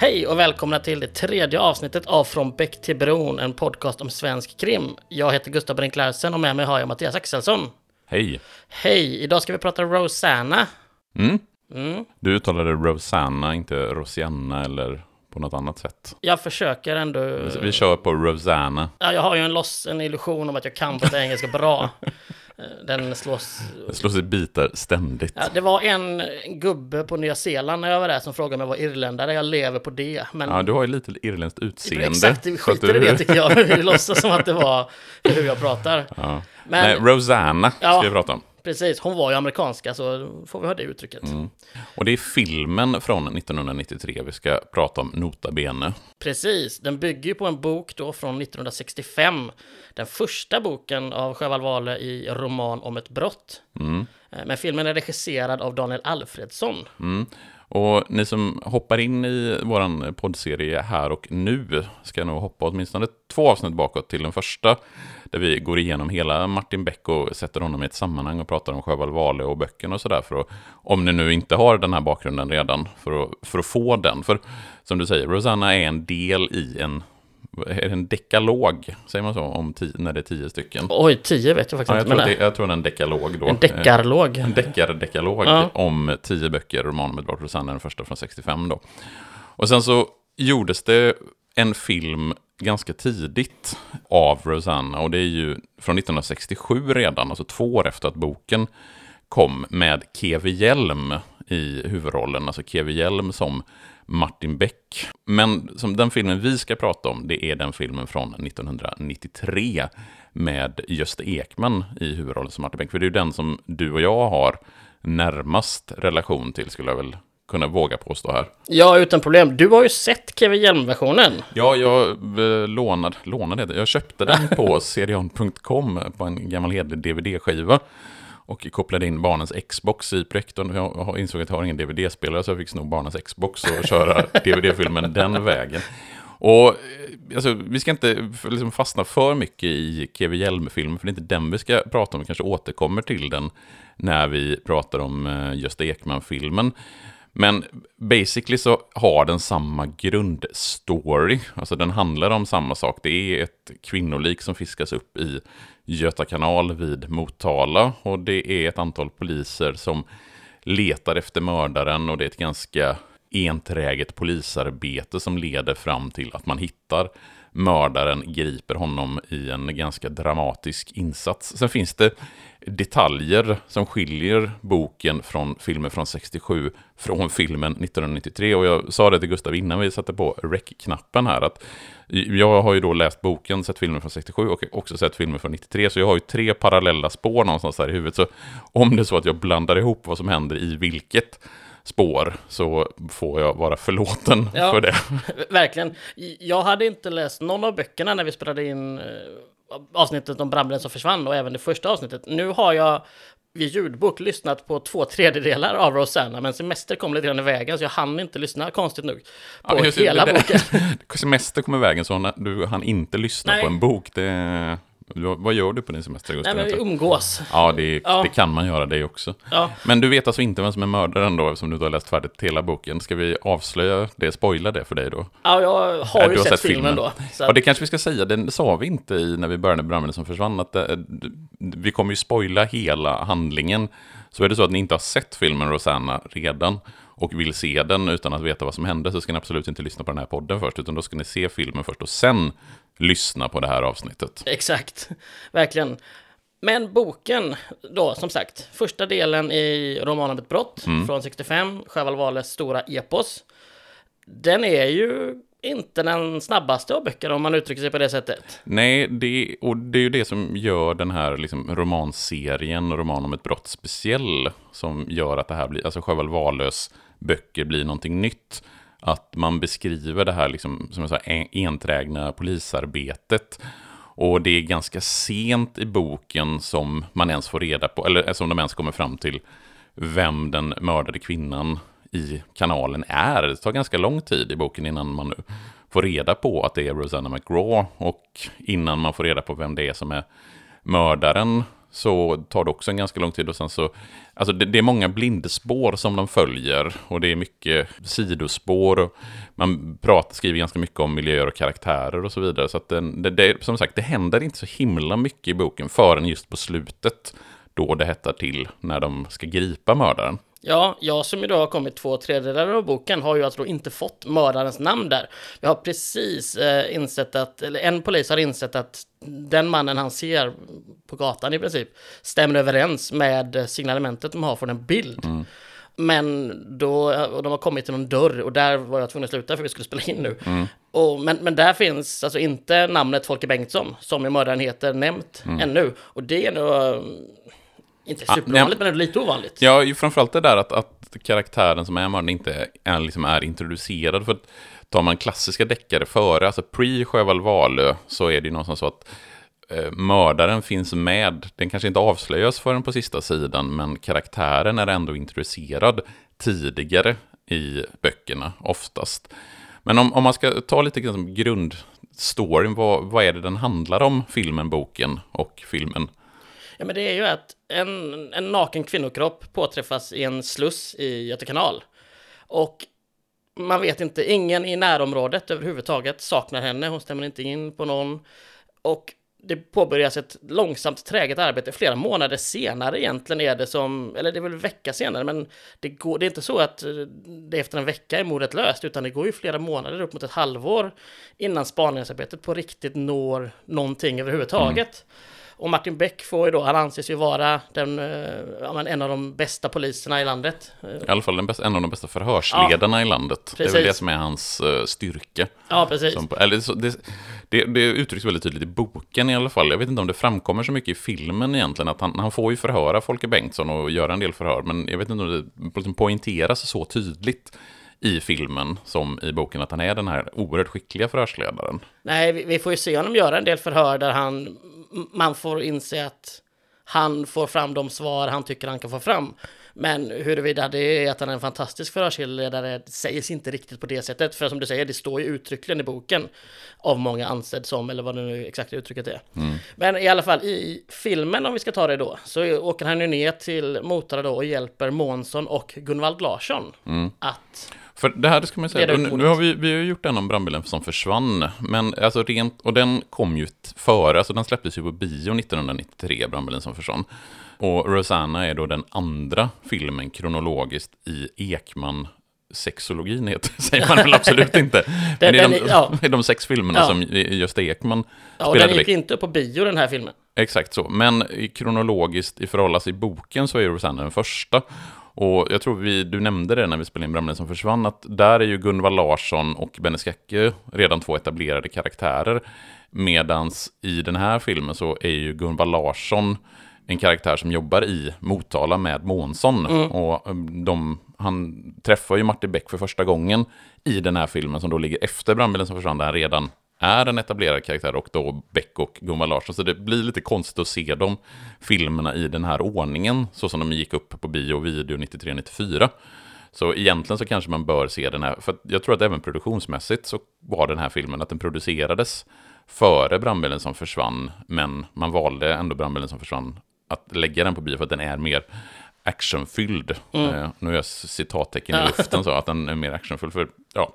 Hej och välkomna till det tredje avsnittet av Från Bäck till Bron, en podcast om svensk krim. Jag heter Gustav Brink Larsen och med mig har jag Mattias Axelsson. Hej. Hej, idag ska vi prata Rosanna. Mm. Mm. Du uttalade Rosanna, inte Rosianna eller på något annat sätt. Jag försöker ändå... Vi kör på Rosanna. Ja, jag har ju en, loss, en illusion om att jag kan prata engelska bra. Eh, Den slås... Det slås i bitar ständigt. Ja, det var en gubbe på Nya Zeeland när jag var där som frågade om jag var irländare. Jag lever på det. Men Ja, du har ju lite irländskt utseende. exakt, vi skiter i det tycker jag. Vi låtsas som att det var hur jag pratar. Ja. Men Nej, Rosanna ska Ja. vi prata om. Precis, hon var ju amerikanska så då får vi ha det uttrycket. Mm. Och det är filmen från 1993 vi ska prata om, nota bene. Precis, den bygger ju på en bok då från 1965. Den första boken av Sjöwall Wahlöö i roman om ett brott. Mm. Eh, Men filmen är regisserad av Daniel Alfredsson. Mm. Och ni som hoppar in i vår poddserie här och nu ska nog hoppa åtminstone två avsnitt bakåt till den första. Där vi går igenom hela Martin Beck och sätter honom i ett sammanhang och pratar om Sjöwall Wahlöö och böckerna och sådär. För att, om ni nu inte har den här bakgrunden redan, för att, för att få den. För som du säger, Rosanna är en del i en, är det en dekalog, säger man så, om tio, när det är tio stycken. Oj, tio vet jag faktiskt Ja, jag, inte. tror det, jag tror det är en dekalog då. en deckarlåg. En deckar-dekalog Ja. om tio böcker, roman med Edward Rosanna, den första från 65 då. Och sen så gjordes det en film ganska tidigt av Rosanna och det är ju från 1967 redan, alltså två år efter att boken kom med Keve Hjelm i huvudrollen, alltså Keve Hjelm som Martin Beck. Men som den filmen vi ska prata om, det är den filmen från 1993 med Gösta Ekman i huvudrollen som Martin Beck. För det är ju den som du och jag har närmast relation till, skulle jag väl kunna våga påstå här. Ja, utan problem. Du har ju sett Kevin Hjelm-versionen. Ja, jag eh, lånade, lånade det. Jag köpte den på serion.com på en gammal hederlig DVD-skiva. Och kopplade in barnens Xbox i projektorn. Jag har- insåg att jag har ingen DVD-spelare så jag fick sno barnens Xbox och köra DVD-filmen den vägen. Och eh, alltså, vi ska inte liksom fastna för mycket i Kevin Hjelm-filmen, för det är inte den vi ska prata om. Vi kanske återkommer till den när vi pratar om eh, Gösta Ekman-filmen. Men basically så har den samma grundstory. Alltså den handlar om samma sak. Det är ett kvinnolik som fiskas upp i Göta kanal vid Motala. Och det är ett antal poliser som letar efter mördaren. Och det är ett ganska enträget polisarbete som leder fram till att man hittar mördaren, griper honom i en ganska dramatisk insats. Sen finns det detaljer som skiljer boken från filmen från 67 från filmen 1993. Och jag sa det till Gustav innan vi satte på rec-knappen här att jag har ju då läst boken, sett filmen från 67 och också sett filmen från 93, så jag har ju tre parallella spår någonstans där i huvudet. Så om det är så att jag blandar ihop vad som händer i vilket spår så får jag vara förlåten Ja. för det. Verkligen. Jag hade inte läst någon av böckerna när vi spelade in eh, avsnittet om Bramlen som försvann och även det första avsnittet. Nu har jag vid ljudbok lyssnat på två tredjedelar av Rosanna, men semester kom lite grann i vägen så jag hann inte lyssna, konstigt nog, på Ja, hela det- boken. Semester kommer i vägen så du han inte lyssna Nej. på en bok. Det, vad gör du på din semester, Gustav? Nej, men vi umgås. Ja, det, Ja. det kan man göra det också. Ja, Men du vet alltså inte vem som är mördaren då, eftersom du inte har läst färdigt hela boken. Ska vi avslöja det, spoila det för dig då? ja jag har ju du sett, filmen, då. Så att, det kanske vi ska säga, det sa vi inte i när vi började med Brammen som försvann, att det, vi kommer ju spoila hela handlingen. Så är det så att ni inte har sett filmen Rosanna redan och vill se den utan att veta vad som hände så ska ni absolut inte lyssna på den här podden först, utan då ska ni se filmen först och sen lyssna på det här avsnittet. Exakt, verkligen. Men boken då, som sagt, första delen i romanen om ett brott från 65, Sjöwall Wahlöös stora epos. Den är ju inte den snabbaste av böcker om man uttrycker sig på det sättet. Nej, det, och det är ju det som gör den här liksom, romanserien, roman om ett brott speciell, som gör att det här blir, alltså Sjöwall Wahlöös böcker blir någonting nytt. Att man beskriver det här, liksom, som jag sa, enträgna polisarbetet. Och det är ganska sent i boken som man ens får reda på, eller eh, som de ens kommer fram till vem den mördade kvinnan i kanalen är. Det tar ganska lång tid i boken innan man får reda på att det är Rosanna McGraw och innan man får reda på vem det är som är mördaren så tar det också en ganska lång tid och sen så, alltså det, det, är många blindspår som de följer och det är mycket sidospår och man pratar, skriver ganska mycket om miljöer och karaktärer och så vidare. Så att den, det, det, som sagt, det händer inte så himla mycket i boken förrän just på slutet då det hettar till när de ska gripa mördaren. Ja, jag som idag har kommit två tredjedelar av boken har ju alltså inte fått mördarens namn där. Jag har precis eh, insett att, eller en polis har insett att den mannen han ser på gatan i princip stämmer överens med signalementet de har från en bild. Mm. Men då, och de har kommit till någon dörr och där var jag tvungen att sluta för vi skulle spela in nu. Mm. Och, men, men där finns alltså inte namnet Folke Bengtsson, som i mördaren heter, nämnt mm. ännu. Och det är nog inte ah, men lite ovanligt. Ja, framförallt det där att, att karaktären som är mördaren inte är, liksom är introducerad. För att tar man klassiska deckare före, alltså pre Sjöwall Wahlöö, så är det ju någonstans så att eh, mördaren finns med. Den kanske inte avslöjas förrän på sista sidan, men karaktären är ändå introducerad tidigare i böckerna, oftast. Men om, om man ska ta lite liksom grundstoryn, vad, vad är det den handlar om, filmen, boken och filmen? Ja, men det är ju att en, en naken kvinnokropp påträffas i en sluss i Göta kanal. Och man vet inte, ingen i närområdet överhuvudtaget saknar henne, hon stämmer inte in på någon. Och det påbörjas ett långsamt träget arbete flera månader senare egentligen är det som, eller det är väl en vecka senare, men det, går, det är inte så att det efter en vecka är mordet löst, utan det går ju flera månader, upp mot ett halvår, innan spaningsarbetet på riktigt når någonting överhuvudtaget. Mm. Och Martin Beck får ju då, han anses ju vara den, eh, ja, en av de bästa poliserna i landet. I alla fall den bästa, en av de bästa förhörsledarna ja, i landet. Precis. Det är väl det som är hans uh, styrka. Ja, precis. Som, eller, det, det, det uttrycks väldigt tydligt i boken i alla fall. Jag vet inte om det framkommer så mycket i filmen egentligen. Att han, han får ju förhöra Folke Bengtsson och göra en del förhör. Men jag vet inte om det liksom poängteras så tydligt i filmen som i boken att han är den här oerhört skickliga förhörsledaren. Nej, vi, vi får ju se honom göra en del förhör där han man får inse att han får fram de svar han tycker han kan få fram. Men huruvida det är att han är en fantastisk förhörsledare sägs inte riktigt på det sättet. För som du säger, det står ju uttryckligen i boken av många ansedd som, eller vad det nu exakt uttrycket är. Mm. Men i alla fall i filmen, om vi ska ta det då, så åker han ju ner till Motala då och hjälper Månsson och Gunvald Larsson mm. att för det här det ska man säga, nu, nu, har vi, vi har gjort den om brandbilen som försvann, men alltså rent, och den kom ju före, alltså den släpptes ju på bio 1993, brandbilen som försvann. Och Rosanna är då den andra filmen kronologiskt i Ekman sexologin heter säger man väl absolut inte. Men det är de, ja. de sex filmerna ja. som Gösta Ekman ja, och den gick inte på bio den här filmen. Exakt så, men kronologiskt i förhållande till boken så är Rosanna den första. Och jag tror vi, du nämnde det när vi spelade in Bramlen som försvann, att där är ju Gunvald Larsson och Benny Skacke redan två etablerade karaktärer. Medans i den här filmen så är ju Gunvald Larsson en karaktär som jobbar i Motala med Månsson. Mm. Och um, de, han träffar ju Martin Beck för första gången i den här filmen som då ligger efter Brandbilen som försvann, där han redan är en etablerad karaktär och då Beck och Gunvald Larsson. Så det blir lite konstigt att se de filmerna i den här ordningen, så som de gick upp på bio och video 93-94. Så egentligen så kanske man bör se den här, för jag tror att även produktionsmässigt så var den här filmen att den producerades före Brandbilen som försvann, men man valde ändå Brandbilen som försvann att lägga den på bio för att den är mer actionfylld. Mm. Eh, nu är jag citattecken i luften så, att den är mer actionfylld. För, ja,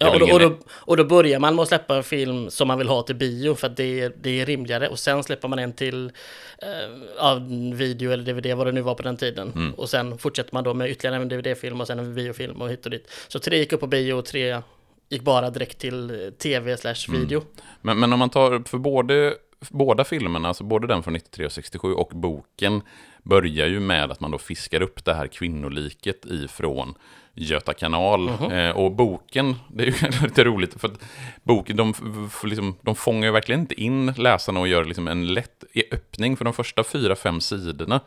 Ja, och, då, och, då, och då börjar man med att släppa en film som man vill ha till bio för att det är, det är rimligare. Och sen släpper man en till eh, video eller DVD, vad det nu var på den tiden. Mm. Och sen fortsätter man då med ytterligare en DVD-film och sen en biofilm och hit och dit. Så tre gick upp på bio och tre gick bara direkt till tv slash video. Mm. Men, men om man tar, för både, båda filmerna, alltså både den från 93 och 67 och boken, börjar ju med att man då fiskar upp det här kvinnoliket ifrån Göta kanal. Mm -hmm. eh, och boken, det är ju lite roligt, för att boken, de, liksom, de fångar ju verkligen inte in läsarna och gör liksom en lätt öppning, för de första fyra, fem sidorna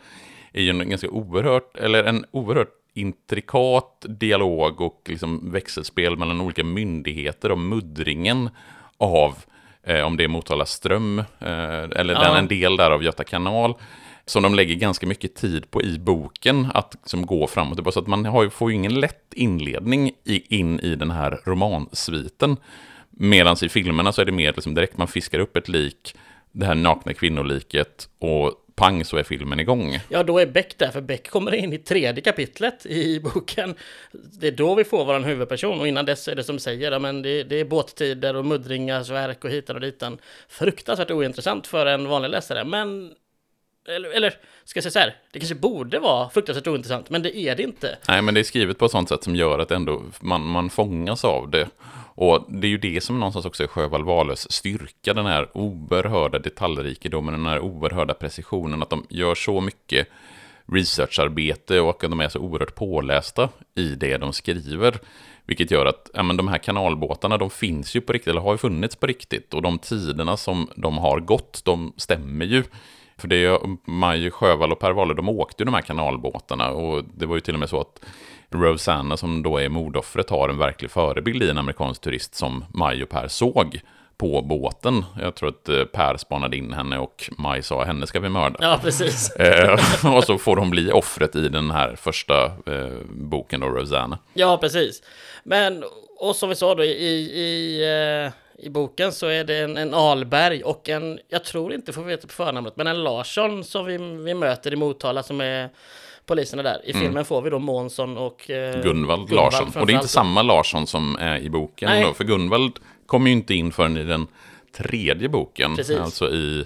är ju en ganska oerhört, eller en oerhört intrikat dialog och liksom växelspel mellan olika myndigheter och muddringen av eh, om det är Motala ström, eh, eller ja. den, en del där av Göta kanal som de lägger ganska mycket tid på i boken att liksom, gå framåt. Det är bara så att man har, får ju ingen lätt inledning i, in i den här romansviten. Medan i filmerna så är det mer liksom direkt man fiskar upp ett lik, det här nakna kvinnoliket och pang så är filmen igång. Ja, då är Beck där, för Beck kommer in i tredje kapitlet i boken. Det är då vi får vår huvudperson och innan dess är det som säger, ja, men det, det är båttider och muddringars verk och hitan och ditan. Fruktansvärt ointressant för en vanlig läsare, men eller, eller ska jag säga så här, det kanske borde vara fruktansvärt ointressant, men det är det inte. Nej, men det är skrivet på ett sånt sätt som gör att ändå man, man fångas av det. Och det är ju det som någonstans också är Sjöwall Wahlöös styrka, den här oerhörda detaljrikedomen, den här oerhörda precisionen, att de gör så mycket researcharbete och att de är så oerhört pålästa i det de skriver. Vilket gör att ja, men de här kanalbåtarna, de finns ju på riktigt, eller har ju funnits på riktigt. Och de tiderna som de har gått, de stämmer ju. För det är Maj Sjövall och Per Wahlöö, de åkte ju de här kanalbåtarna. Och det var ju till och med så att Rosanna, som då är mordoffret, har en verklig förebild i en amerikansk turist som Maj och Per såg på båten. Jag tror att eh, Per spanade in henne och Maj sa henne ska vi mörda. Ja, precis. Eh, och så får hon bli offret i den här första eh, boken då, Rosanna. Ja, precis. Men, och som vi sa då i, i, i boken så är det en, en Alberg och en, jag tror inte, får veta på förnamnet, men en Larsson som vi, vi möter i Motala som är poliserna där. I filmen mm. får vi då Månsson och eh, Gunvald, Gunvald Larsson. Och det är inte samma Larsson som är i boken. Då, för Gunvald kommer ju inte in förrän i den tredje boken. Precis. Alltså i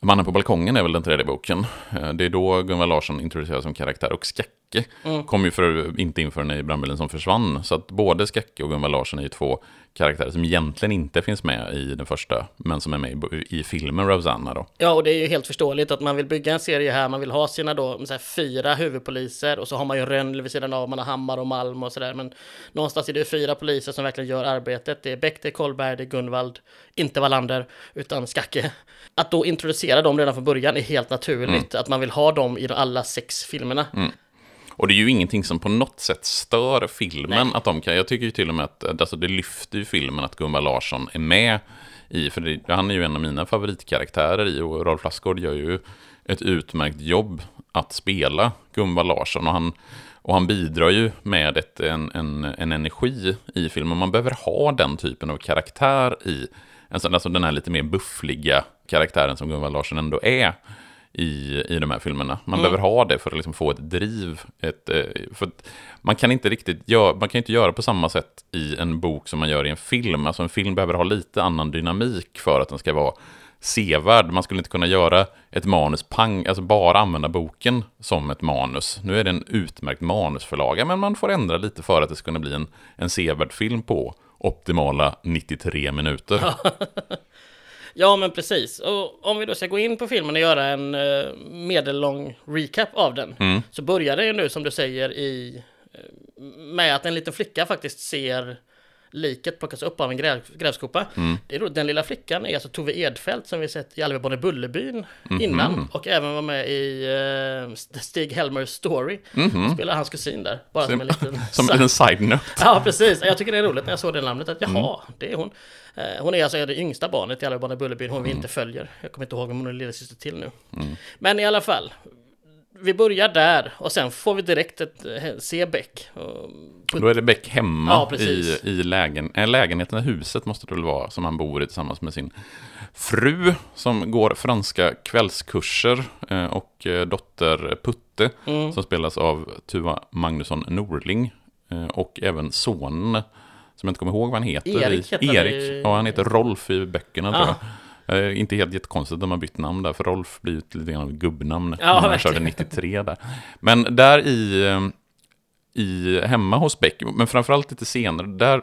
Mannen på balkongen är väl den tredje boken. Eh, det är då Gunvald Larsson introduceras som karaktär. Och Skacke mm. kom ju för, inte in förrän i Brandbilen som försvann. Så att både Skacke och Gunvald Larsson är ju två karaktärer som egentligen inte finns med i den första, men som är med i, i filmen Rosanna då. Ja, och det är ju helt förståeligt att man vill bygga en serie här, man vill ha sina då här, fyra huvudpoliser och så har man ju Rönnl vid sidan av, man har Hammar och Malm och sådär, men någonstans är det fyra poliser som verkligen gör arbetet. Det är Beck, det är Kolberg, det är Gunvald, inte Wallander, utan Skacke. Att då introducera dem redan från början är helt naturligt, mm. att man vill ha dem i alla sex filmerna. Mm. Och det är ju ingenting som på något sätt stör filmen. Att de kan, jag tycker ju till och med att alltså det lyfter ju filmen att Gunvar Larsson är med i. För det, han är ju en av mina favoritkaraktärer i och Rolf Lassgård gör ju ett utmärkt jobb att spela Gunvar Larsson. Och han, och han bidrar ju med ett, en, en, en energi i filmen. Man behöver ha den typen av karaktär i, alltså den här lite mer buffliga karaktären som Gunvar Larsson ändå är i, i de här filmerna. Man mm. behöver ha det för att liksom få ett driv. Ett, eh, för man kan inte riktigt gör, man kan inte göra på samma sätt i en bok som man gör i en film. Alltså en film behöver ha lite annan dynamik för att den ska vara sevärd. Man skulle inte kunna göra ett manus pang, alltså bara använda boken som ett manus. Nu är det en utmärkt manusförlaga, men man får ändra lite för att det ska kunna bli en, en sevärd film på optimala 93 minuter. Ja, men precis. Och om vi då ska gå in på filmen och göra en uh, medellång recap av den, mm. så börjar det ju nu, som du säger, i, uh, med att en liten flicka faktiskt ser liket plockas upp av en gräv, grävskopa. Mm. Det är då, den lilla flickan är alltså Tove Edfeldt som vi sett i Alveborn i Bullerbyn mm. innan och även var med i uh, Stig Helmers Story. Mm. Spelar hans kusin där. Bara som, en liten, som en side-note. Ja, precis. Jag tycker det är roligt när jag såg det namnet att jaha, mm. det är hon. Uh, hon är alltså det yngsta barnet i Alveborn i Bullerbyn, hon vi mm. inte följer. Jag kommer inte ihåg om hon är lillasyster till nu. Mm. Men i alla fall, vi börjar där och sen får vi direkt ett, eh, se Beck. Då är det Beck hemma ja, i, i lägen, äh, lägenheten, huset måste det väl vara, som han bor i tillsammans med sin fru som går franska kvällskurser eh, och dotter Putte mm. som spelas av Tuva Magnusson Norling och även sonen som jag inte kommer ihåg vad han heter. Erik heter Erik, ja han heter Rolf i böckerna ah. tror jag. Eh, inte helt jättekonstigt att de har bytt namn där, för Rolf blir ju lite grann av gubbnamn ja, när han körde 93 där. Men där i, eh, i hemma hos Beck, men framförallt lite senare, där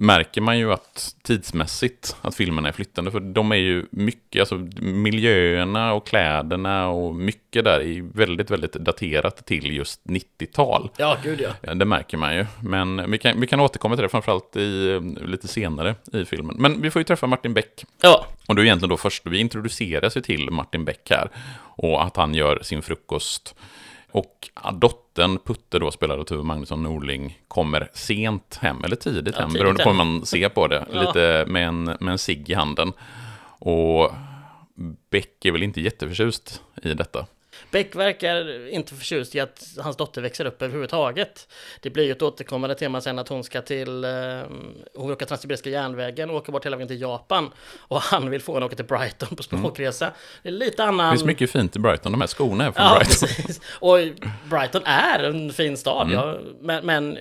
märker man ju att tidsmässigt att filmerna är flyttande. För de är ju mycket, alltså miljöerna och kläderna och mycket där är väldigt, väldigt daterat till just 90-tal. Ja, gud ja. Det märker man ju. Men vi kan, vi kan återkomma till det, framförallt i, lite senare i filmen. Men vi får ju träffa Martin Beck. Ja. Och det är egentligen då först, vi introduceras ju till Martin Beck här. Och att han gör sin frukost och dottern Putte, då spelad av Tuve Magnusson Norling, kommer sent hem, eller tidigt ja, hem, tidigt beroende på hur man ser på det. ja. Lite med en, med en cigg i handen. Och Beck är väl inte jätteförtjust i detta. Beck verkar inte förtjust i att hans dotter växer upp överhuvudtaget. Det blir ju ett återkommande tema sen att hon ska till, eh, hon åka Transsibiriska järnvägen och åka bort hela vägen till Japan. Och han vill få henne att åka till Brighton på språkresa. Mm. Det är lite annan... Det finns mycket fint i Brighton, de här skorna är från ja, Brighton. Precis. Och Brighton är en fin stad, mm. ja, men, men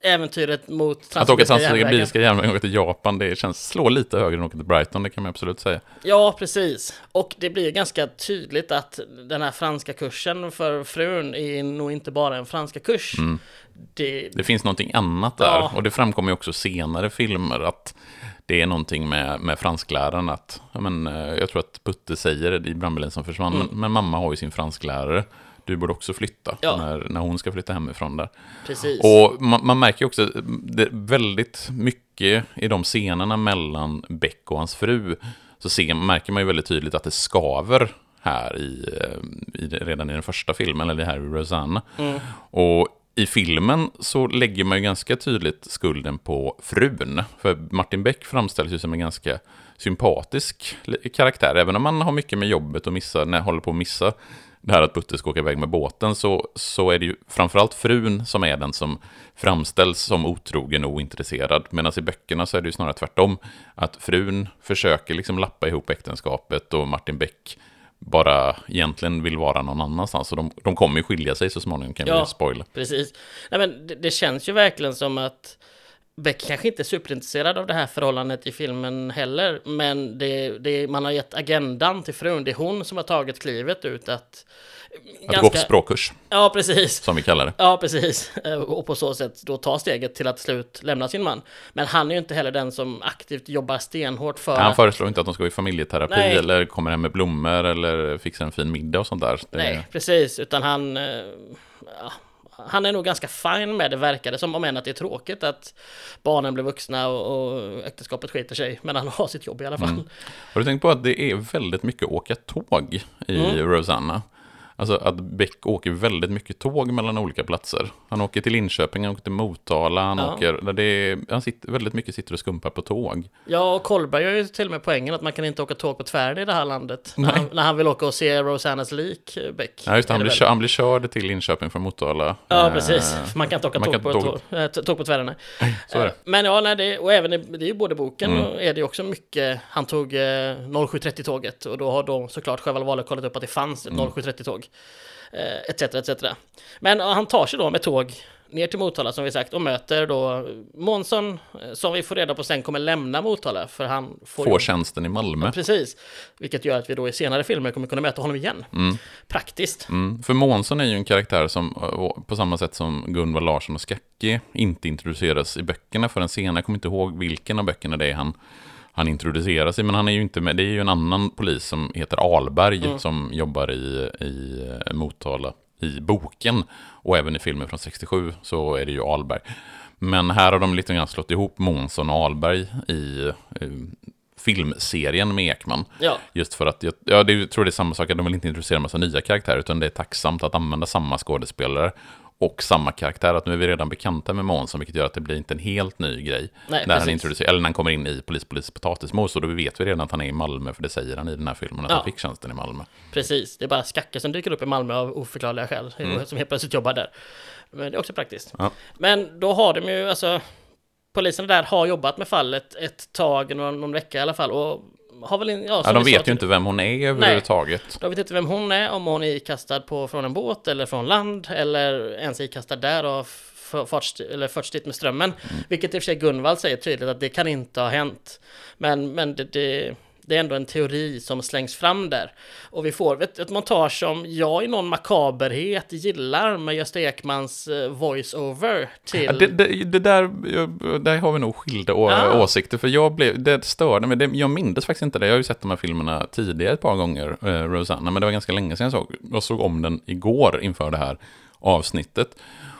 äventyret mot Att åka Transsibiriska järnvägen och åka till Japan, det känns, slår lite högre än att åka till Brighton, det kan man absolut säga. Ja, precis. Och det blir ganska tydligt att den här franska kursen för frun är nog inte bara en franska kurs. Mm. Det... det... finns någonting annat där, ja. och det framkommer ju också senare filmer att det är någonting med, med franskläraren att, ja, men, eh, jag tror att Putte säger det i Brandbilen som försvann, mm. men, men mamma har ju sin fransklärare du borde också flytta ja. när, när hon ska flytta hemifrån där. Precis. Och man, man märker också väldigt mycket i de scenerna mellan Beck och hans fru, så ser, märker man ju väldigt tydligt att det skaver här i, i redan i den första filmen, eller här i Rosanna. Mm. Och i filmen så lägger man ju ganska tydligt skulden på frun. För Martin Beck framställs ju som en ganska sympatisk karaktär, även om man har mycket med jobbet och missar, när håller på att missa det här att Butte ska åka iväg med båten så, så är det ju framförallt frun som är den som framställs som otrogen och ointresserad. Medan i böckerna så är det ju snarare tvärtom. Att frun försöker liksom lappa ihop äktenskapet och Martin Beck bara egentligen vill vara någon annanstans. Så de, de kommer ju skilja sig så småningom kan ja, vi spoila. precis. Nej, men det, det känns ju verkligen som att Beck kanske inte är superintresserad av det här förhållandet i filmen heller, men det, det, man har gett agendan till frun. Det är hon som har tagit klivet ut att... Att ganska... gå på språkkurs. Ja, precis. Som vi kallar det. Ja, precis. Och på så sätt då ta steget till att slut lämna sin man. Men han är ju inte heller den som aktivt jobbar stenhårt för... han föreslår inte att de ska i familjeterapi Nej. eller kommer hem med blommor eller fixar en fin middag och sånt där. Det... Nej, precis. Utan han... Eh, ja, han är nog ganska fin med det verkar det som, om än att det är tråkigt att barnen blir vuxna och, och äktenskapet skiter sig, men han har sitt jobb i alla fall. Mm. Har du tänkt på att det är väldigt mycket åka tåg i mm. Rosanna? Alltså att Beck åker väldigt mycket tåg mellan olika platser. Han åker till Linköping, han åker till Motala, han ja. åker, där det är, han sitter, väldigt mycket sitter och skumpar på tåg. Ja, och Kolberg gör ju till och med poängen att man kan inte åka tåg på tvären i det här landet. När han, när han, vill åka och se Rosannas lik, Beck. Ja, just det, han, blir, han blir körd till Linköping från Motala. Ja, eh, precis. Man kan inte åka tåg, på, tåg. Tåg, tåg på tvären. Det. Men ja, nej, det, och även det är ju både boken mm. och är det också mycket, han tog eh, 0730-tåget och då har då såklart Sjöwall Wahlöö kollat upp att det fanns ett mm. 0730-tåg etc, eh, etc. Men han tar sig då med tåg ner till Motala som vi sagt och möter då Månsson eh, som vi får reda på sen kommer lämna Motala för han får, får tjänsten i Malmö. Ja, precis, vilket gör att vi då i senare filmer kommer kunna möta honom igen. Mm. Praktiskt. Mm. För Månsson är ju en karaktär som eh, på samma sätt som Gunvald Larsson och Skacke inte introduceras i böckerna förrän senare. Jag kommer inte ihåg vilken av böckerna det är han han introducerar sig, men han är ju inte med. Det är ju en annan polis som heter Alberg mm. som jobbar i, i eh, Motala i boken. Och även i filmen från 67 så är det ju Alberg. Men här har de lite grann slått ihop Månsson och Alberg i, i filmserien med Ekman. Ja. Just för att, jag, ja, det, jag tror det är samma sak, att de vill inte introducera en massa nya karaktärer, utan det är tacksamt att använda samma skådespelare och samma karaktär. Att nu är vi redan bekanta med Månsson, vilket gör att det blir inte en helt ny grej. Nej, när han introducerar, eller när han kommer in i Polis, polis, potatismos. Och då vet vi redan att han är i Malmö, för det säger han i den här filmen, att ja. han fick tjänsten i Malmö. Precis, det är bara Skacke som dyker upp i Malmö av oförklarliga skäl, mm. som helt plötsligt jobbar där. Men det är också praktiskt. Ja. Men då har de ju, alltså, poliserna där har jobbat med fallet ett tag, någon, någon vecka i alla fall. Och har väl, ja, ja de vet ju inte vem hon är överhuvudtaget. Nej, de vet inte vem hon är, om hon är ikastad på, från en båt eller från land eller ens ikastad där och förts, eller förts dit med strömmen. Mm. Vilket i och för sig Gunvald säger tydligt att det kan inte ha hänt. Men, men det, det det är ändå en teori som slängs fram där. Och vi får ett, ett montage som jag i någon makaberhet gillar med Gösta Ekmans uh, voice-over till... Ja, det, det, det, där, där har vi nog skilda ja. åsikter, för jag blev, det störde mig. Det, jag minns faktiskt inte det. Jag har ju sett de här filmerna tidigare ett par gånger, uh, Rosanna, men det var ganska länge sedan jag såg. Jag såg om den igår inför det här avsnittet.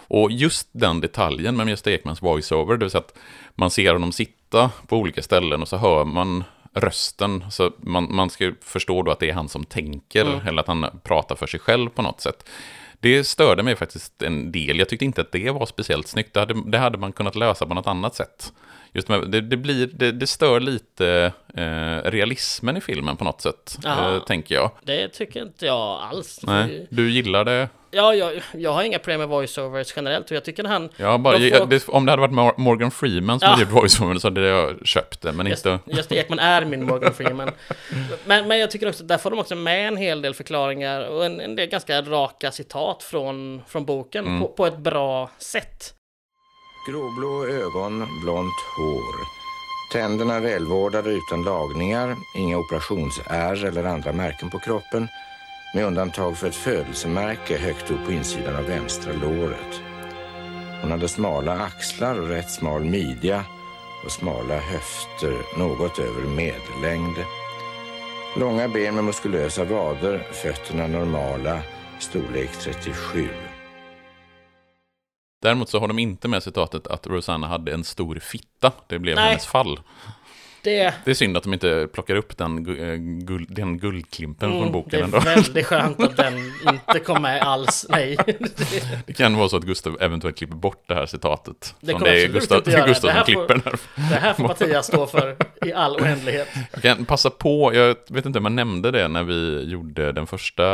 Och just den detaljen med Gösta Ekmans voice-over, det vill säga att man ser honom sitta på olika ställen och så hör man rösten. Så man, man ska förstå då att det är han som tänker, mm. eller att han pratar för sig själv på något sätt. Det störde mig faktiskt en del. Jag tyckte inte att det var speciellt snyggt. Det hade, det hade man kunnat lösa på något annat sätt. Just med, det, det, blir, det, det stör lite eh, realismen i filmen på något sätt, eh, tänker jag. Det tycker inte jag alls. Nej, du gillar det? Ja, jag, jag har inga problem med voiceovers generellt och jag tycker han... Ja, bara, får... det, om det hade varit Morgan Freeman som ja. hade gjort voiceovers så hade jag köpt det, men just, inte... Just Ekman är min Morgan Freeman. men, men jag tycker också, där får de också med en hel del förklaringar och en, en del ganska raka citat från, från boken mm. på, på ett bra sätt. Gråblå ögon, blont hår. Tänderna välvårdade utan lagningar, inga operationsärr eller andra märken på kroppen med undantag för ett födelsemärke högt upp på insidan av vänstra låret. Hon hade smala axlar och rätt smal midja och smala höfter något över medellängd. Långa ben med muskulösa vader, fötterna normala, storlek 37. Däremot så har de inte med citatet att Rosanna hade en stor fitta. Det blev Nej. hennes fall. Det... det är synd att de inte plockar upp den, eh, guld, den guldklimpen mm, från boken ändå. Det är väldigt skönt att den inte kom med alls, nej. det kan vara så att Gustav eventuellt klipper bort det här citatet. Det kommer det är Gustav, det är Gustav som klipper får, Det här får Mattias stå för i all oändlighet. Jag kan passa på, jag vet inte om jag nämnde det när vi gjorde den första,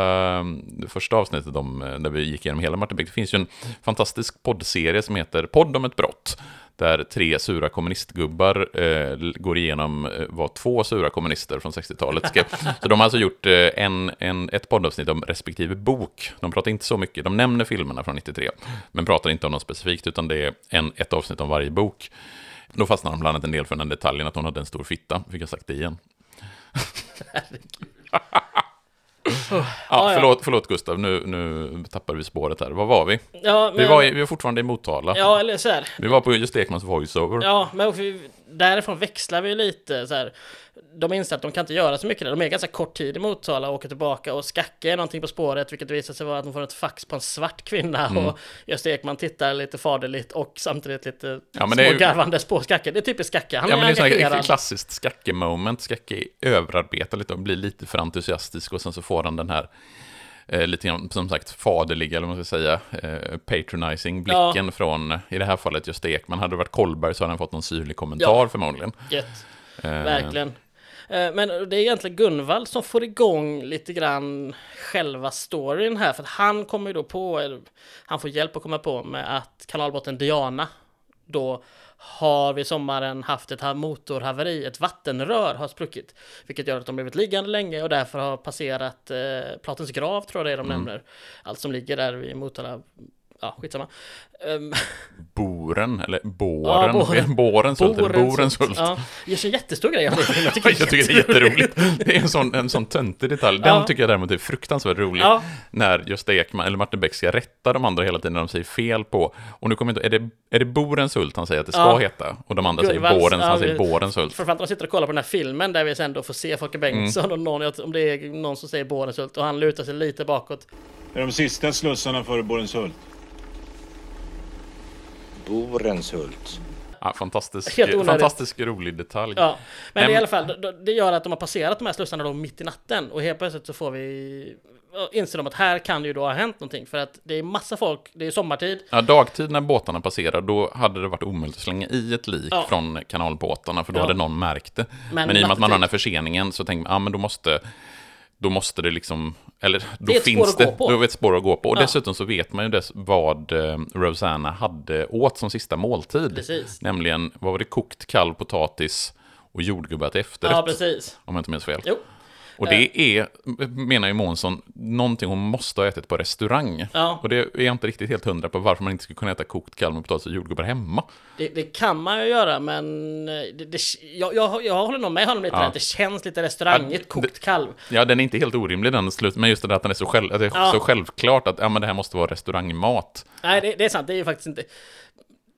det första avsnittet om, eh, där vi gick igenom hela Martin Beck. Det finns ju en fantastisk poddserie som heter Podd om ett brott där tre sura kommunistgubbar eh, går igenom eh, vad två sura kommunister från 60-talet skrev. Så de har alltså gjort eh, en, en, ett poddavsnitt om respektive bok. De pratar inte så mycket, de nämner filmerna från 93, men pratar inte om dem specifikt, utan det är en, ett avsnitt om varje bok. Då fastnar de bland annat en del för den detaljen att hon hade en stor fitta, fick jag sagt det igen. Ja, förlåt, förlåt Gustav, nu, nu tappar vi spåret här. Var var vi? Ja, men... vi, var, vi var fortfarande i Motala. Ja, eller så här. Vi var på just Ekmans voiceover. Ja, men därifrån växlar vi lite så här de inser att de kan inte göra så mycket där. De är ganska kort tid i Motala och åker tillbaka och Skacke är någonting på spåret, vilket visar sig vara att de får ett fax på en svart kvinna mm. och Gösta Ekman tittar lite faderligt och samtidigt lite ja, smågarvandes ju... på Skacke. Det är typiskt Skacke, han ja, är men Det är ett klassiskt Skacke-moment. Skacke överarbetar lite och blir lite för entusiastisk och sen så får han den här eh, lite grann, som sagt, faderliga, eller vad man ska säga, eh, patronizing blicken ja. från, i det här fallet, Gösta Ekman. Hade det varit Kolberg så hade han fått någon syrlig kommentar ja. förmodligen. Eh, Verkligen. Eh, men det är egentligen Gunvald som får igång lite grann själva storyn här, för att han kommer ju då på, han får hjälp att komma på med att kanalbåten Diana då har vid sommaren haft ett motorhaveri, ett vattenrör har spruckit, vilket gör att de blivit liggande länge och därför har passerat eh, Platens grav, tror jag det är de mm. nämner, allt som ligger där vid Motala ja, skitsamma. Um, Boren, eller båren, ja, båren. Bårens hult, Borens hult. Ja, det är en jättestor grej. Jag tycker, jag tycker det är jätteroligt. Det är en sån, en sån töntig detalj. Den ja. tycker jag däremot är fruktansvärt rolig. Ja. När Gösta Ekman, eller Martin Beck ska rätta de andra hela tiden när de säger fel på. Och nu kommer inte, är det, är det Borens hult han säger att det ska ja. heta? Och de andra Gulvals, säger Borens, han säger Borens hult. Framförallt när de sitter och kollar på den här filmen där vi sen då får se Folke Bengtsson mm. och någon, om det är någon som säger Borens hult och han lutar sig lite bakåt. Det är de sista slussarna före Borensult. Borenshult. Ja, fantastisk, fantastisk rolig detalj. Ja, men um, i alla fall, det gör att de har passerat de här slussarna då mitt i natten och helt plötsligt så får vi inser de att här kan ju då ha hänt någonting för att det är massa folk, det är sommartid. Ja, dagtid när båtarna passerar, då hade det varit omöjligt att slänga i ett lik ja. från kanalbåtarna för då ja. hade någon märkt det. Men, men i och med att man har den här förseningen så tänker man, ja men då måste då måste det liksom, eller då det finns det, då är ett spår att gå på. Och ja. dessutom så vet man ju dess vad eh, Rosanna hade åt som sista måltid. Precis. Nämligen, vad var det, kokt kall potatis och jordgubbar till efterrätt. Ja, precis. Om jag inte minns fel. Jo. Och det eh. är, menar ju Månsson, någonting hon måste ha ätit på restaurang. Ja. Och det är jag inte riktigt helt hundra på varför man inte skulle kunna äta kokt kalv med potatis och jordgubbar hemma. Det, det, kan man ju göra, men det, det, jag, jag, jag håller nog med honom lite ja. att det känns lite restaurangigt, kokt kalv. Ja, den är inte helt orimlig den slut, men just det där att den är så, själv, att det är ja. så självklart att ja, men det här måste vara restaurangmat. Nej, det, det är sant, det är ju faktiskt inte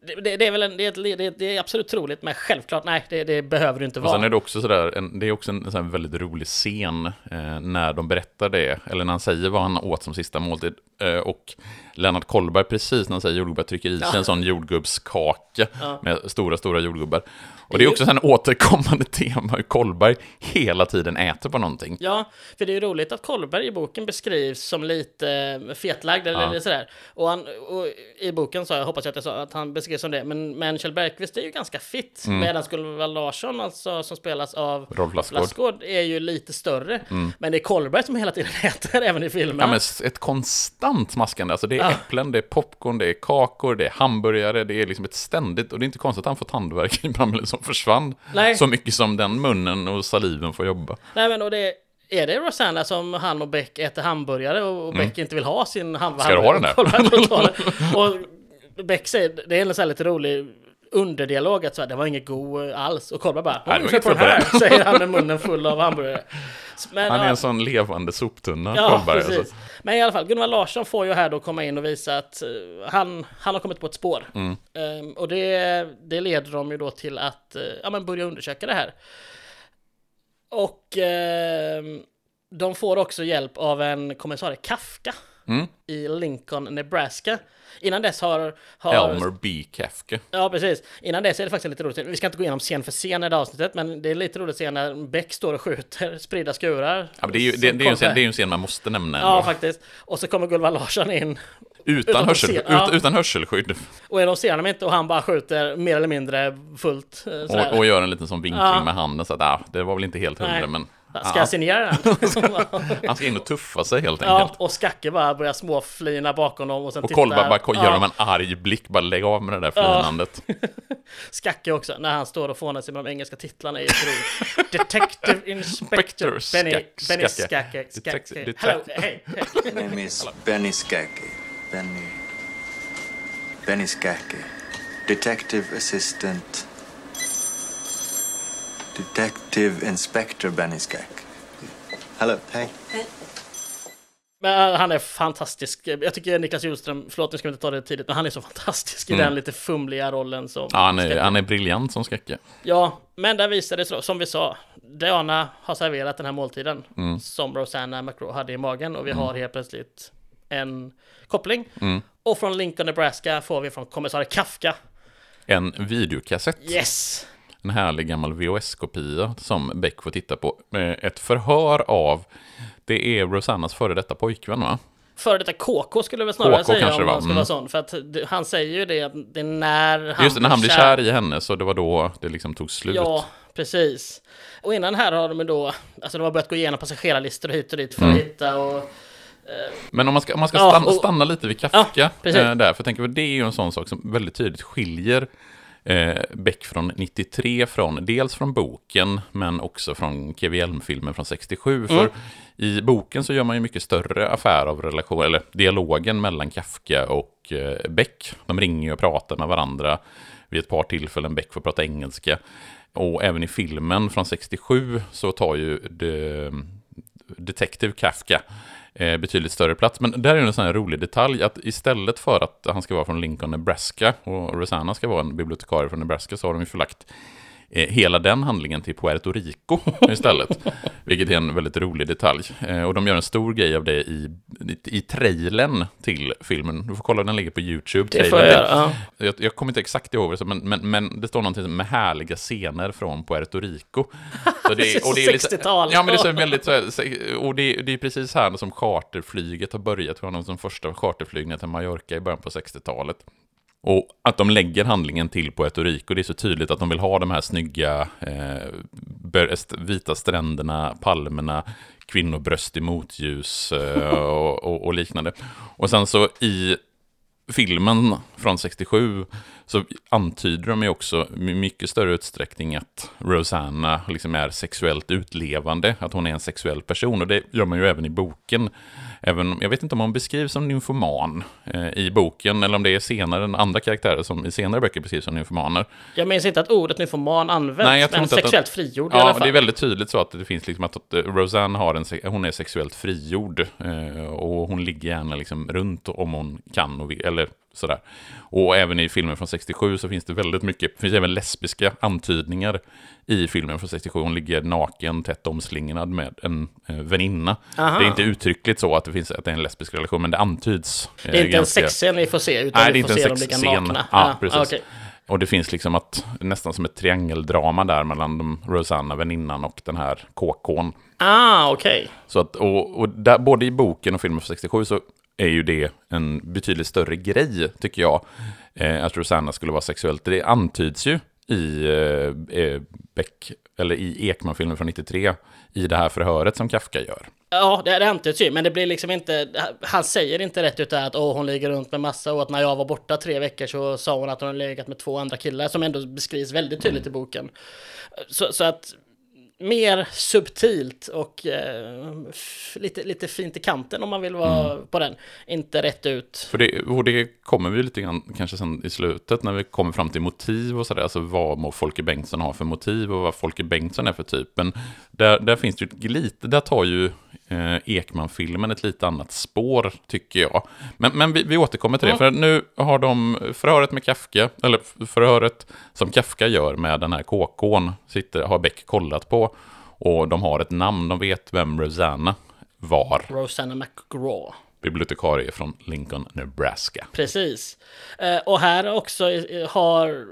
det, det, är väl en, det, det, det är absolut troligt, men självklart, nej, det, behöver det inte Och sen är vara. det också sådär, en, det är också en, här väldigt rolig scen eh, när de berättar det, eller när han säger vad han åt som sista måltid. Eh, och Lennart Kollberg, precis när han säger jordgubbar, trycker i sig en sån jordgubbskaka med stora, stora jordgubbar. Och det är också en återkommande tema hur Kollberg hela tiden äter på någonting. Ja, för det är ju roligt att Kollberg i boken beskrivs som lite eh, fetlagd eller Ja. sådär. Och, han, och i boken sa jag, hoppas jag att jag sa, att han beskrivs som det. Men, men Kjell Bergqvist är ju ganska fit. Medan Gunvald Larsson, alltså, som spelas av Mm. Rolf Lassgård. Mm. Lassgård, är ju lite större. Men det är Kollberg som hela tiden äter, även i filmen. Ja, men ett konstant smaskande. Alltså det är Ja. äpplen, det är popcorn, det är kakor, det är hamburgare, det är liksom ett ständigt... Och det är inte konstigt att han får tandvärk i Bramble som försvann. Nej. Så mycket som den munnen och saliven får jobba. Nej men och det är det Rosanna som han och Beck äter hamburgare och Beck inte vill ha sin ham- Mm. Ska du ha den där? Och Beck säger, det är en sån här lite rolig underdialog att så här, det var inget god alls. Och Kollberg bara, Nej, "Åh, det på den här, säger han med munnen full av hamburgare. Men, Han är ja, en sån levande soptunna, Ja, Kollberg. precis. Alltså. Men i alla fall, Gunvald Larsson får ju här då komma in och visa att eh, han, han har kommit på ett spår. Mm. Ehm, och det, det leder dem ju då till att eh, ja, men börja undersöka det här. Och ehm, de får också hjälp av en kommissarie Kafka Mm. i Lincoln, Nebraska. Innan dess har... har Elmer B. Kafka. Ja, precis. Innan dess är det faktiskt lite roligt. Vi ska inte gå igenom scen för scen i det avsnittet, men det är lite roligt att se när Beck står och skjuter spridda skurar. Ja, det, är ju, det, det, är en scen, det är en scen man måste nämna ändå. Ja, faktiskt. Och så kommer Gunvald Larsson in. utan, utan hörsel, se- ja. ut, utan hörselskydd. Och de ser honom inte och han bara skjuter mer eller mindre fullt. eh. Och, och gör en liten sån vinkling Ja. med handen. Så att, ah, det var väl inte helt hundra, men... Ska jag signera den? Han ska in och tuffa sig helt ja, enkelt. och Skacke bara börjar småflina bakom dem och sen Och. Kollberg bara ko- ja, gör dem en arg blick, bara lägg av med det där flinandet. Skacke också, när han står och fånar sig med de engelska titlarna i otroligt. Detective Inspector Benny, Skack- Benny Skacke. Skacke. Hello, hej. My name is Benny Skacke. Benny. Benny Skacke. Detective Assistant. Detective Inspector Benny Skacke. Hello, hey. Men han är fantastisk. Jag tycker Niklas Hjulström, förlåt nu ska vi inte ta det tidigt, men han är så fantastisk i den lite fumliga rollen som... Mm. Ja, han är, han är briljant som Skacke. Ja, men där visade det sig, som vi sa, Diana har serverat den här måltiden Mm. som Rosanna McGraw hade i magen och vi har helt plötsligt en koppling. Mm. Och från Lincoln, Nebraska får vi från kommissarie Kafka. En videokassett. Yes! En härlig gammal VHS-kopia som Beck får titta på. Eh, Ett förhör av, det är Rosannas före detta pojkvän va? Före detta KK skulle jag väl snarare KK säga kanske om man mm. vara sån. För att han säger ju det, att det är när han, Just det, när han blir kär i henne så det var då det liksom tog slut. Ja, precis. Och innan här har de då, alltså de har börjat gå igenom passagerarlistor hit och dit för Mm. att hitta och... Men om man ska, om man ska Ja, stanna, och- stanna lite vid Kafka Ja, eh, där, för jag tänker att det är ju en sån sak som väldigt tydligt skiljer eh, Beck från 93 från, dels från boken, men också från Kevin Hjelm-filmen från 67. För i boken så gör man ju mycket större affär av relation, eller dialogen mellan Kafka och eh, Beck. De ringer och pratar med varandra vid ett par tillfällen. Beck får prata engelska. Och även i filmen från 67 så tar ju det, Detective Kafka eh, betydligt större plats. Men där är en sån här rolig detalj att istället för att han ska vara från Lincoln, Nebraska och Rosanna ska vara en bibliotekarie från Nebraska så har de ju förlagt hela den handlingen till Puerto Rico istället. Vilket är en väldigt rolig detalj. Eh, och de gör en stor grej av det i, i, i trailern till filmen. Du får kolla, den ligger på YouTube. Det får jag. Ja. Jag, jag kommer inte exakt ihåg det, men, men, men det står någonting med härliga scener från Puerto Rico. Så det, och det är lite- 60-tal. Ja, men det är så väldigt så här, se- och det, det är precis här som charterflyget har börjat. Det var någon som första charterflygningen till Mallorca i början på 60-talet. Och att de lägger handlingen till Puerto Rico, det är så tydligt att de vill ha de här snygga eh, vita stränderna, palmerna, kvinnobröst i motljus eh, och, och, och liknande. Och sen så i filmen från 67 så antyder de ju också i mycket större utsträckning att Rosanna liksom är sexuellt utlevande, att hon är en sexuell person. Och det gör man ju även i boken. Även, jag vet inte om hon beskrivs som nymfoman eh, i boken, eller om det är senare, en andra karaktärer som i senare böcker beskrivs som nymfomaner. Jag minns inte att ordet nyfoman används, Nej, men att sexuellt den- frigjord i alla Ja, fall. det är väldigt tydligt så att det finns liksom att, att eh, Roseanne har en, hon är sexuellt frigjord eh, och hon ligger gärna liksom runt om hon kan och vill, eller sådär. Och även i filmen från 67 så finns det väldigt mycket, det finns även lesbiska antydningar i filmen från 67. Hon ligger naken, tätt omslingrad med en eh, väninna. Aha. Det är inte uttryckligt så att det finns att det är en lesbisk relation, men det antyds. eh, Det är inte en ganska- sexscen vi får se, utan Nej, det vi får se en dem ligga nakna. Ja, precis. okej. Och det finns liksom att, nästan som ett triangeldrama där mellan de, Rosanna, väninnan och den här KK'n. Ah, okej. Så att, och, och där, både i boken och filmen från 67 så är ju det en betydligt större grej, tycker jag. Eh, att Rosanna skulle vara sexuellt. Det antyds ju i eh, eh Beck, eller i Ekman-filmen från 93, i det här förhöret som Kafka gör. Ja, det, det antyds ju, men det blir liksom inte... Han säger inte rätt ut där att åh, hon ligger runt med massa och att när jag var borta tre veckor så sa hon att hon har legat med två andra killar som ändå beskrivs väldigt tydligt i boken. Så, så att mer subtilt och eh, lite, lite fint i kanten om man vill vara på den. Inte rätt ut. För det, och det kommer vi lite grann kanske sen i slutet när vi kommer fram till motiv och sådär. Alltså vad må Folke Bengtsson ha för motiv och vad Folke Bengtsson är för typ. Men där, där finns det ju lite, där tar ju eh, Ekman-filmen ett lite annat spår tycker jag. Men, men vi, vi återkommer till det. För nu har de förhöret med Kafka, eller förhöret som Kafka gör med den här KK'n, sitter, har Beck kollat på. Och de har ett namn, de vet vem Rosanna var. Rosanna McGraw. Bibliotekarie från Lincoln, Nebraska. Precis. Eh, och här också eh, har...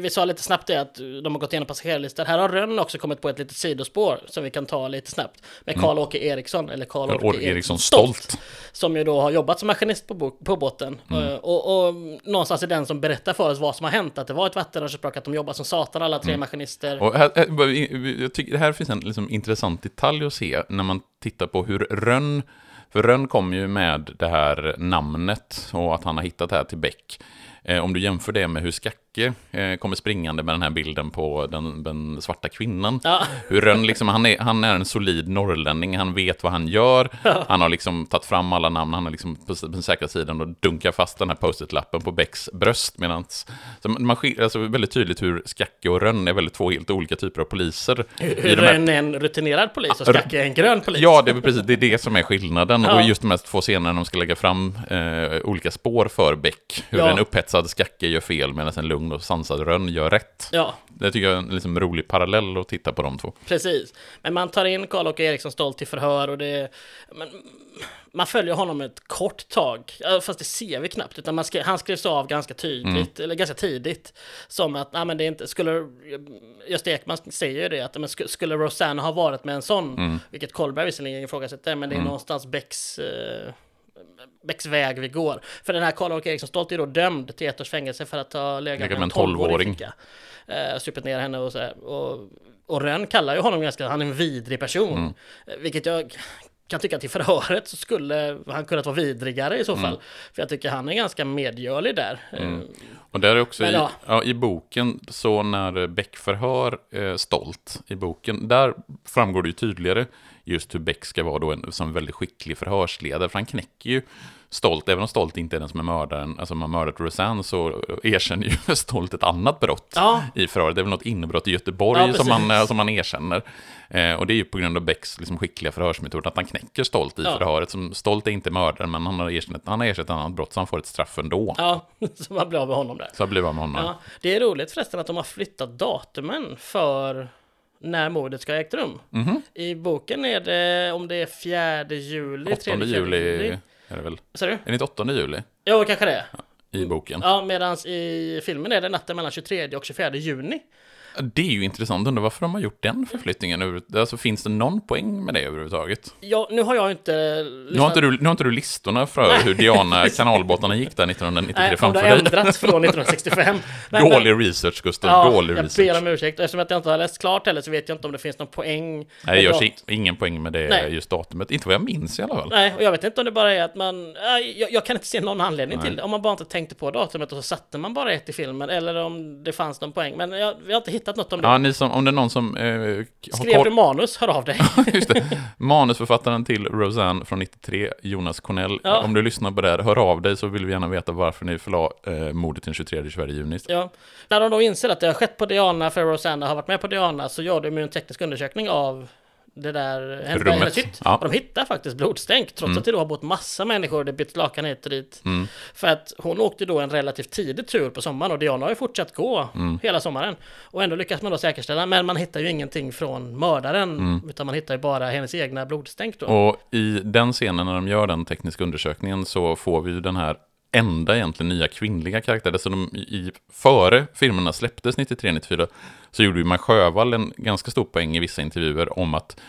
Vi sa lite snabbt det att de har gått igenom passagerarlistor. Här har Rönn också kommit på ett litet sidospår som vi kan ta lite snabbt. Med Karl-Åke Eriksson, eller Karl-Åke Karl Eriksson Eriksson Stolt. Som ju då har jobbat som maskinist på, på båten. Eh, och, och någonstans är den som berättar för oss vad som har hänt. Att det var ett vattenrörelsespråk, att de jobbar som satan alla tre maskinister. Och här, här, jag tycker, här finns en liksom intressant detalj att se när man tittar på hur Rönn, för Rönn kom ju med det här namnet och att han har hittat det här till Beck. Eh, om du jämför det med hur Skacke eh, kommer springande med den här bilden på den, den svarta kvinnan. Ja. Hur Rönn liksom, han är, han är en solid norrlänning, han vet vad han gör. Han har liksom tagit fram alla namn, han är liksom på, på den säkra sidan och dunkar fast den här post-it-lappen på Becks bröst. Medans, så man skil, alltså väldigt tydligt hur Skacke och Rönn är väldigt två helt olika typer av poliser. Hur här- Rönn är en rutinerad polis och Skacke är en grön polis. Ja, det är precis det, är det som är skillnaden. Ja. Och just de här två scenerna när de ska lägga fram eh, olika spår för Beck. Hur Ja. en upphetsad Skacke gör fel medan en lugn och sansad Rönn gör rätt. ja. Det tycker jag är en liksom rolig parallell att titta på de två. Precis. Men man tar in Karl-Åke Eriksson Stolt till förhör och det... Men, man följer honom ett kort tag, fast det ser vi knappt, utan man skrev, han skrevs av ganska tydligt, eller ganska tidigt. Som att, nej men det är inte, skulle, Gösta Ekman säger ju det, att men, sk- skulle Rosanna ha varit med en sån, vilket Kollberg visserligen ifrågasätter, men det är någonstans Becks... Eh, Becks väg vi går. För den här Karl-Åke Eriksson Stolt är då dömd till ett års fängelse för att ha legat med en 12-åring 12-åring. flicka. Eh, supit ner henne och så här. Och, och Rönn kallar ju honom ganska, han är en vidrig person. Eh, Vilket jag kan tycka att i förhöret så skulle han kunnat vara vidrigare i så fall. För jag tycker han är ganska medgörlig där. Eh, Och där är också Men i, ja. ja, i boken, så när Beck förhör eh, Stolt i boken, där framgår det ju tydligare just hur Beck ska vara då en, som väldigt skicklig förhörsledare, för han knäcker ju Stolt, även om Stolt inte är den som är mördaren, alltså man mördat Roseanne så erkänner ju Stolt ett annat brott Ja. i förhöret. Det är väl något inbrott i Göteborg Ja, som, han, eh, som han erkänner. Eh, och det är ju på grund av Becks liksom, skickliga förhörsmetod, att han knäcker Stolt i Ja. förhöret. Som, Stolt är inte mördaren, men han har erkänt, han har erkänt ett annat brott, så han får ett straff ändå. ja, så man blir av med honom där. Så blir man med honom. Ja, det är roligt förresten att de har flyttat datumen för när mordet ska ha ägt rum. I boken är det om det är 4 juli, 8 3 juli är det väl? Ser du? Är det inte 8 juli Jo, kanske det. i boken? Ja, medan i filmen är det natten mellan 23 och 24 juni. Det är ju intressant, undrar varför de har gjort den förflyttningen. Alltså finns det någon poäng med det överhuvudtaget? Ja, nu har jag inte Nu har, inte du, nu har inte du listorna för hur Diana kanalbåtarna gick där 1993 Nej, om framför det har dig. ändrats från 1965. Nej, men- Dålig research, Gustav. Ja, Dålig jag research. ber om ursäkt. Eftersom jag inte har läst klart heller så vet jag inte om det finns någon poäng. Nej, det görs dat- ingen poäng med det Nej. just datumet. Inte vad jag minns i alla fall. Nej, och jag vet inte om det bara är att man... nej, Jag, jag kan inte se någon anledning till det. Om man bara inte tänkte på datumet och så satte man bara ett i filmen. Eller om det fanns någon poäng. Men jag, vi har inte hittat något om det. Ja, ni som, om det är någon som eh, Skrev koll- du manus, hör av dig. Just det. Manusförfattaren till Roseanne från 93, Jonas Cornell. Ja. Om du lyssnar på det här, hör av dig så vill vi gärna veta varför ni förlade eh, mordet den 23-24 juni. Ja. När de då inser att det har skett på Diana, för Rosanna har varit med på Diana, så gör de ju en teknisk undersökning av det där hennes hytt. ja. Och de hittar faktiskt blodstänk, trots att det då har bott massa människor och det bytt lakan hit och dit. Mm. För att hon åkte då en relativt tidig tur på sommaren och Diana har ju fortsatt gå Mm. hela sommaren. Och ändå lyckas man då säkerställa, men man hittar ju ingenting från mördaren, utan man hittar ju bara hennes egna blodstänk då. Mm. Och i den scenen när de gör den tekniska undersökningen så får vi ju den här enda egentligen nya kvinnliga karaktären. Så de, i, före filmerna släpptes 93-94 så gjorde ju Maj Sjövall en ganska stor poäng i vissa intervjuer om att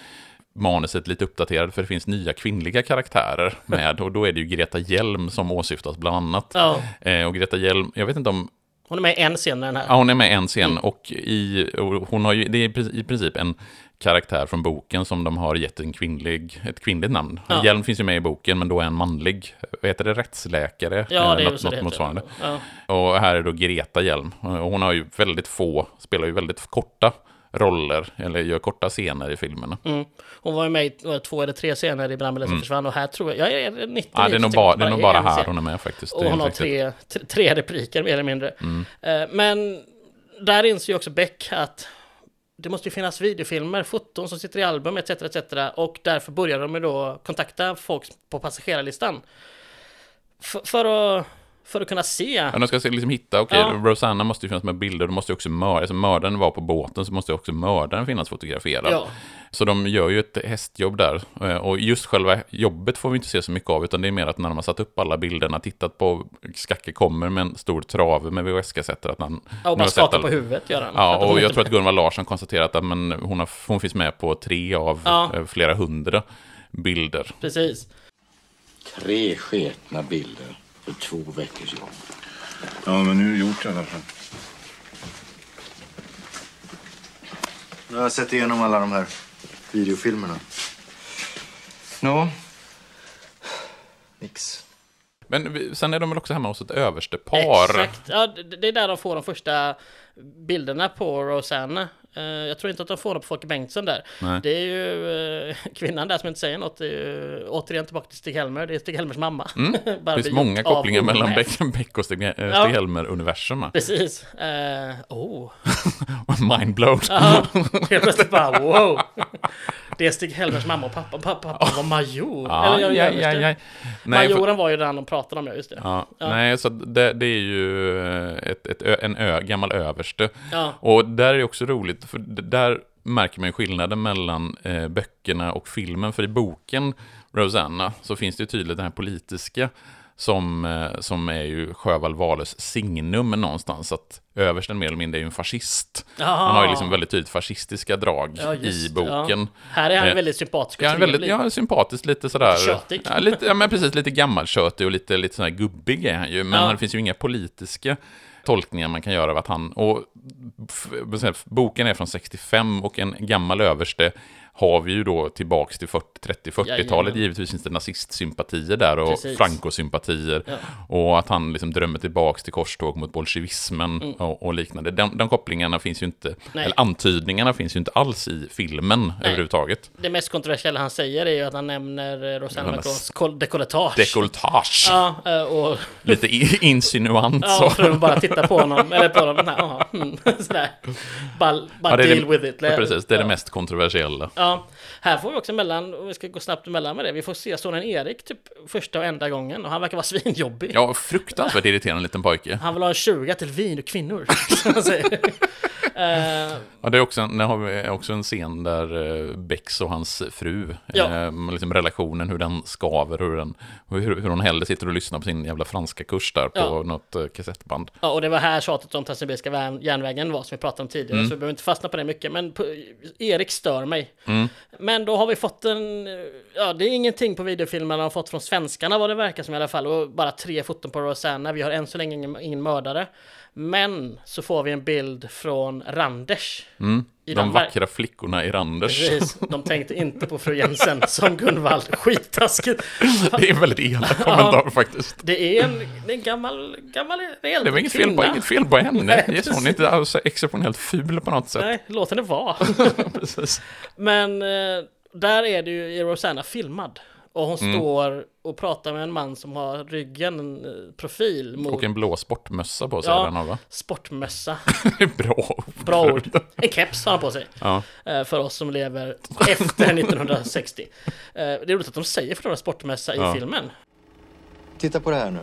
manuset lite uppdaterad för det finns nya kvinnliga karaktärer med och då är det ju Greta Hjelm som åsyftas bland annat. Ja, Eh, och Greta Hjelm, jag vet inte om hon är med i en scen den här. Ja, hon är med i en scen och, i, och hon har ju, det är i princip en karaktär från boken som de har gett en kvinnlig, ett kvinnligt namn. Ja. Hjelm finns ju med i boken, men då är en manlig, vad heter det, rättsläkare? Ja, Eh, det är något, så det något heter. motsvarande. Ja. Och här är då Greta Hjelm. Hon har ju väldigt få, spelar ju väldigt korta roller, eller gör korta scener i filmerna. Mm. Hon var ju med i två eller tre scener i Brandbilen som försvann och här tror jag, jag är 99 Mm. Ja, det är nog bara, det är nog bara här hon är med faktiskt. Och Det hon har Mm. tre, tre, repliker mer eller mindre. Eh, Men där inser ju också Beck att det måste ju finnas videofilmer, foton som sitter i album etc. etc. Och därför började de då kontakta folk på passagerarlistan. F- för, att, för att kunna se. Ja, de ska se- liksom hitta, okej, Ja. Rosanna måste ju finnas med bilder, då måste ju också mör, alltså mördaren var på båten, så måste ju också mördaren finnas fotograferad. Ja, Så de gör ju ett hästjobb där. Eh, Och just själva jobbet får vi inte se så mycket av, utan det är mer att när de har satt upp alla bilderna, tittat på, Skacke kommer med en stor trave med VHS-kassetter, att han... och nu har bara skakar på huvudet gör han. Ja, och jag tror att Gunvald Larsson konstaterat att men hon, har, hon finns med på tre av Ja. eh, flera hundra bilder. Precis. Tre sketna bilder för två veckors jobb. Ja, men nu är det gjort i alla fall. Nu har jag sett igenom alla de här videofilmerna. Nå, Nix. Men sen är de väl också hemma hos ett överstepar. Exakt. Ja, det, det är där de får de första bilderna på Rosanna. Eh, jag tror inte att de får det på Folke Bengtsson där. Nej. Det är ju eh, kvinnan där som inte säger något. Det är ju, återigen tillbaka till Stig-Helmer. Det är Stig-Helmers mamma. Det Bara finns många kopplingar mellan. Beck, Beck och Stig, eh, Ja. Stig-Helmer-universum. Precis. Uh, oh. Mindblown. Ja, helt plötsligt bara wow. Det är Stig-Helmers mamma och pappa. Pappa, pappa var major. Ja, Eller, ja, ja, det. ja. Nej, för- Majoren var ju den de pratade om, ja, just det. Ja, Ja. Nej, så det, det är ju ett, ett, en ö, gammal överste. Och där är det också roligt, för där märker man ju skillnaden mellan eh, böckerna och filmen. För i boken Rosanna så finns det ju tydligt den här politiska som, eh, som är ju Sjöwall Wahlöös signum någonstans. Att översten mer eller mindre är ju en fascist. Han har ju liksom väldigt tydligt fascistiska drag Ja, just i boken. Ja. Här är han Eh, väldigt sympatisk och Ja, väldigt, ja, sympatiskt, lite sådär... Tjötig. Ja, lite, ja, men precis, lite gammaltjötig och lite, lite sådär gubbig är han ju. Men Ja. det finns ju inga politiska tolkningar man kan göra av att han... Och f- boken är från 65 och en gammal överste har vi ju då tillbaks till 40, 30-40-talet. Jajamän. Givetvis finns det nazistsympatier där och Precis. Franco-sympatier. Ja. Och att han liksom drömmer tillbaks till korståg mot bolsjevismen Mm. och, och liknande. De, de kopplingarna finns ju inte, Nej. eller antydningarna finns ju inte alls i filmen överhuvudtaget. Det mest kontroversiella han säger är ju att han nämner eh, Rosanna Macrons kol- dekolletage. Dekolletage. Ja, eh, och Lite insinuant ja, så. för att bara titta på honom, eller på honom, här, aha, mm, sådär. Bara, bara Ja, deal det, with it. Precis, det är det mest kontroversiella. Ja, här får vi också mellan, och vi ska gå snabbt emellan med det, vi får se sonen Erik typ första och enda gången och han verkar vara svinjobbig. Ja, fruktansvärt irriterande liten pojke. Han vill ha en 20 till vin och kvinnor, som han säger. Eh, Ja, det är också, en- har vi också en scen där eh, Bex och hans fru, Ja. eh, liksom relationen, hur den skaver, hur, den, hur, hur hon hellre sitter och lyssnar på sin jävla franska kurs där på Ja. något eh, kassettband. Ja, och det var här tjatet om Transsibiriska vä- järnvägen var som vi pratade om tidigare, Mm. så vi behöver inte fastna på det mycket. Men på, Erik stör mig. Mm. Men då har vi fått en... Ja, det är ingenting på videofilmen de har fått från svenskarna vad det verkar som i alla fall. Och bara tre foton på Rosanna. Vi har än så länge ingen, ingen mördare. Men så får vi en bild från Randers. I. De vackra flickorna i Randers. Precis, de tänkte inte på fru Jensen som Gunvald. Skittaskigt. Det är en väldigt elak kommentar faktiskt. Det är en, det är en gammal, gammal äldre Det var inget fel, på, inget fel på henne. Nej, Nej, hon är inte alls exceptionellt ful på något sätt. Nej, låt henne vara. Men eh, där är det ju Rosanna filmad. Och hon Mm. står och pratar med en man som har ryggen, en eh, profil mot Och en blå sportmössa på sig, Ja. den va? sportmössa. Bra. Bra ord. En keps har han på sig. Ja. Eh, För oss som lever efter 1960. Eh, Det är roligt att de säger för sportmössa i Ja. filmen. Titta på det här nu.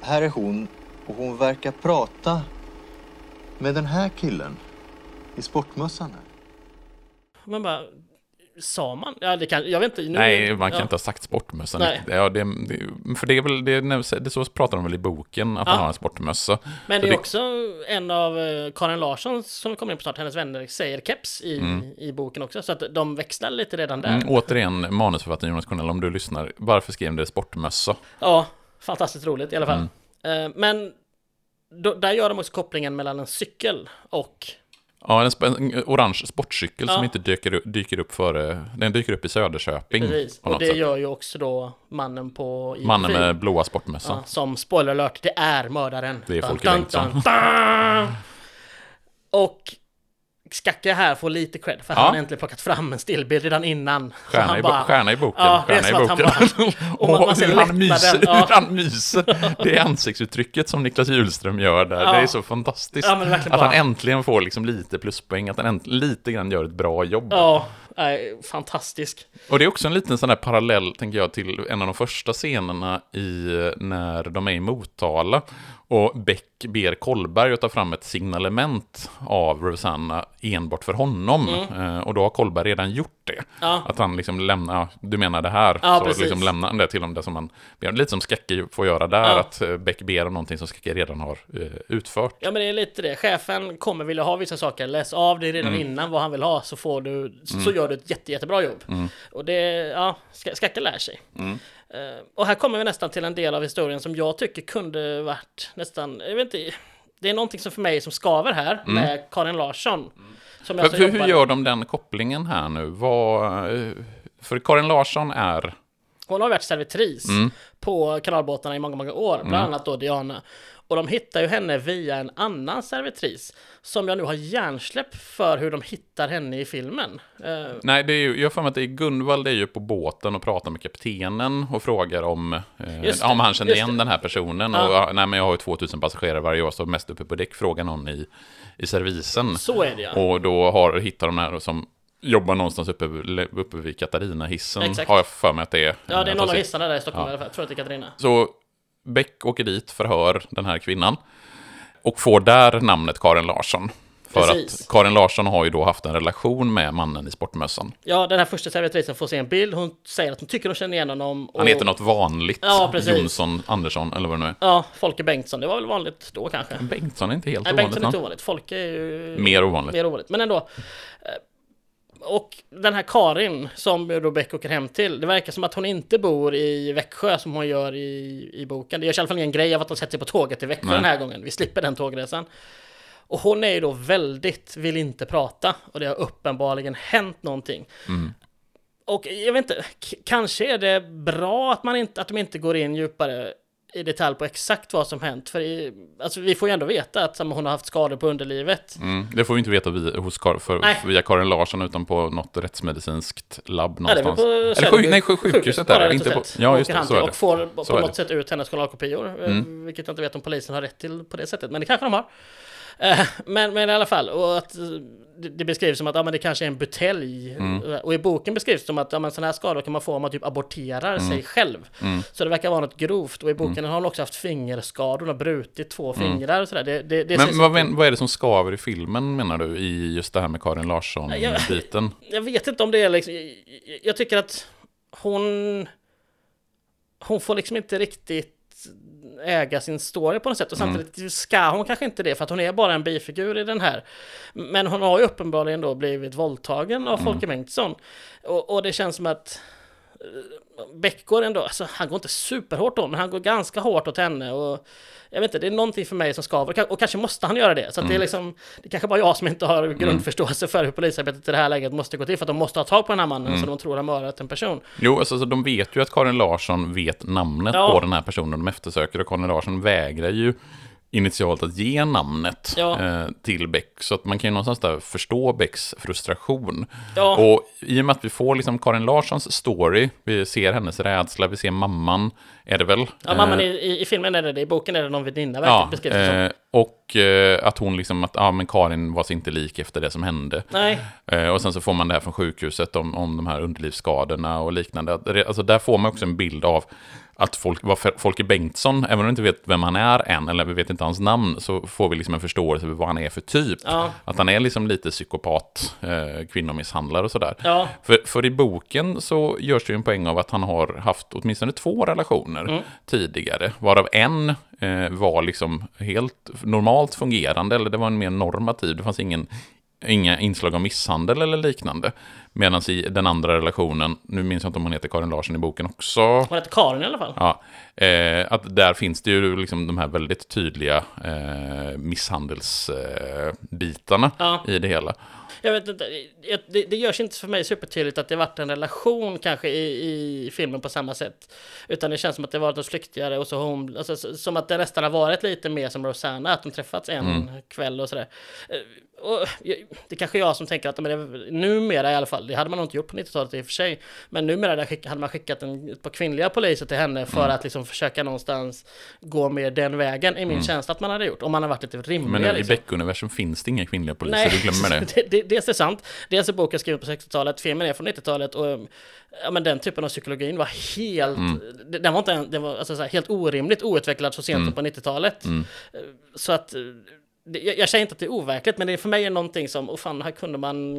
Här är hon och hon verkar prata med den här killen i sportmössan. Här. Man bara, sa man? Ja, det kan, jag vet inte. Nu, Nej, man kan ja. inte ha sagt sportmössa. Nej. Ja, det, det, för det är väl, det, det så pratar de väl i boken, att Ja. han har en sportmössa. Men det är också en av eh, Karin Larsson som kommer in på snart, hennes vänner säger keps i, i boken också. Så att de växlar lite redan där. Mm, återigen, manusförfattaren Jonas Cornell, om du lyssnar, varför skrev det sportmössa? Ja, fantastiskt roligt i alla fall. Mm. Eh, Men då, där gör de också kopplingen mellan en cykel och... Ja, en, en orange sportcykel Ja. som inte dyker, dyker upp före, den dyker upp i Söderköping. Precis. Och det sätt. gör ju också då mannen på... i Mannen med blåa sportmössa. Ja, som spoiler alert, det är mördaren. Det är Folke Bengtsson. Och Skacke här får lite cred för att Ja. han äntligen plockat fram en stillbild redan innan. Stjärna, han i, bo- stjärna i boken. Ja, det är som att han bara... Och man, man ser hur han myser, Ja. hur han myser. Det ansiktsuttrycket som Niklas Hjulström gör där, Ja. det är så fantastiskt. Ja, att han bara- äntligen får liksom lite pluspoäng, att han änt- lite grann gör ett bra jobb. Ja, nej, fantastisk. Och det är också en liten sån där parallell, tänker jag, till en av de första scenerna i när de är i Motala. Och Beck ber Kolberg att ta fram ett signalement av Rosanna enbart för honom. Eh, och då har Kolberg redan gjort det. Mm. Ja. Att han liksom lämnar, ja, du menar det här, Ja, så precis. liksom lämnar han det till dem. Det som man, lite som Skacke får göra där, att eh, Beck ber om någonting som Skacke redan har eh, utfört. Ja men det är lite det. Chefen kommer vilja ha vissa saker. Läs av det redan Mm. innan vad han vill ha så får du, så gör du ett jätte, jättebra jobb. Mm. Och det, ja, Ska- Skacke lär sig. Eh, och här kommer vi nästan till en del av historien som jag tycker kunde varit nästan, jag vet inte, det är någonting som för mig som skaver här med Karin Larsson. Som Mm. För, för hur gör de den kopplingen här nu? Vad, eh, för Karin Larsson är... Hon har varit servitris Mm. på kanalbåtarna i många, många år, bland annat då Diana. Och de hittar ju henne via en annan servitris som jag nu har hjärnsläpp för hur de hittar henne i filmen. Eh, Nej, det är ju, jag för mig att det är Gunvald är ju på båten och pratar med kaptenen och frågar om, eh, det, om han känner igen det. den här personen. Ja. Och, nej, men jag har ju 2000 passagerare varje år, så mest uppe på däck frågar någon i, i servisen. så är det ja. Och då har, hittar de här som jobbar någonstans uppe, uppe vid Katarina-hissen. Har jag för mig att det är. Ja, det är Eh, någon av hissarna där i Stockholm Ja. i alla fall. Jag tror att det är Katarina. Så Beck åker dit, förhör den här kvinnan. Och får där namnet Karin Larsson. För Precis. att Karin Larsson har ju då haft en relation med mannen i sportmössan. Ja, den här första servitrisen får se en bild. Hon säger att hon tycker hon känner igen honom. Och... Han heter något vanligt. Ja, precis. Jonsson, Andersson eller vad det nu är. Ja, Folke Bengtsson. Det var väl vanligt då kanske. Bengtsson är inte helt Nej, ovanligt Bengtsson är inte ovanligt. Folke är ju... Mer ovanligt. Mer ovanligt. Men ändå. Och den här Karin som då Beck åker hem till. Det verkar som att hon inte bor i Växjö som hon gör i, i boken. Det görs i alla fall ingen grej av att de sätter sig på tåget till Växjö Nej. den här gången. Vi slipper den tågresan. Och hon är ju då väldigt, vill inte prata. Och det har uppenbarligen hänt någonting. Mm. Och jag vet inte, kanske är det bra att, man inte, att de inte går in djupare i detalj på exakt vad som hänt. För i, alltså, vi får ju ändå veta att hon har haft skador på underlivet. Mm, det får vi inte veta via, hos för, via Karin Larsson utan på något rättsmedicinskt labb Ja, någonstans. på Eller sjuk, nej, sjuk, sjukhuset är bara det. rätt Inte på, ja, just det, så är det. Och får på Så är något det. sätt ut hennes journalkopior. eh, Mm. Vilket jag inte vet om polisen har rätt till på det sättet. Men det kanske de har. Eh, Men, men i alla fall, och att eh, det, beskrivs som att ja, men det kanske är en butelj. Mm. Och i boken beskrivs det som att ja, men sådana här skador kan man få om man typ aborterar Mm. sig själv. Så det verkar vara något grovt. Och i boken har hon också haft fingerskador. Har brutit två fingrar och sådär. Det, det, det Mm. Men vad, men- vad är det som skaver i filmen menar du? I just det här med Karin Larsson-biten? jag vet inte om det är liksom, jag, jag tycker att hon, hon får liksom inte riktigt äga sin story på något sätt. Och samtidigt ska hon kanske inte det för att hon är bara en bifigur i den här. Men hon har ju uppenbarligen då blivit våldtagen av Folke Bengtsson. Och, och det känns som att Beck går ändå, alltså han går inte superhårt åt men han går ganska hårt åt henne och jag vet inte, det är någonting för mig som skaver och kanske måste han göra det. Så att det är liksom, det kanske bara jag som inte har grundförståelse för hur polisarbetet i det här läget måste gå till för att de måste ha tag på den här mannen som de tror har mördat en person. Jo, alltså, så de vet ju att Karin Larsson vet namnet Ja. på den här personen de eftersöker och Karin Larsson vägrar ju initialt att ge namnet Ja. eh, till Beck. Så att man kan ju någonstans där förstå Becks frustration. Ja. Och i och med att vi får liksom Karin Larssons story, vi ser hennes rädsla, vi ser mamman, är det väl? Ja, mamman Eh, i, i, filmen är det det, i boken är det någon väninna verkligen Ja, beskrivs det som. eh, och eh, att hon liksom, att ja men Karin var inte lik efter det som hände. Nej, Eh, och sen så får man det här från sjukhuset om, om de här underlivsskadorna och liknande. Alltså där får man också en bild av att folk, vad Folke Bengtsson, även om vi inte vet vem han är än, eller vi vet inte hans namn, så får vi liksom en förståelse för vad han är för typ. Ja. Att han är liksom lite psykopat, eh, kvinnomisshandlare och sådär. Ja. För, för i boken så görs det ju en poäng av att han har haft åtminstone två relationer Mm. tidigare, varav en var liksom helt normalt fungerande, eller det var en mer normativ, det fanns ingen Inga inslag av misshandel eller liknande. Medan i den andra relationen, nu minns jag inte om hon heter Karin Larsson i boken också, hon heter Karin i alla fall. Ja, eh, att där finns det ju liksom de här väldigt tydliga eh, misshandelsbitarna eh, Ja. i det hela. Jag vet inte, det, det görs inte för mig supertydligt att det varit en relation kanske i, i filmen på samma sätt. Utan det känns som att det varit något flyktigare och så hon, alltså, som att det nästan har varit lite mer som Rosanna, att de träffats en kväll och sådär. Och det är kanske jag som tänker att men det, numera i alla fall, det hade man nog inte gjort på 90-talet i och för sig, men numera hade man skickat en, ett par kvinnliga poliser till henne för att liksom försöka någonstans gå mer den vägen, i min känsla att man hade gjort, om man hade varit lite rimlig. Men i liksom. Beck-universum finns det inga kvinnliga poliser, du glömmer det. det, det. Dels är sant, dels är boken skriven på 60-talet, filmen är från 90-talet och ja, men den typen av psykologin var helt, Mm. den var inte, en- den var alltså, så här, helt orimligt outvecklad så sent Mm. som på 90-talet. Så att, jag, jag säger inte att det är overkligt, men det är för mig är någonting som, oh fan, här kunde man,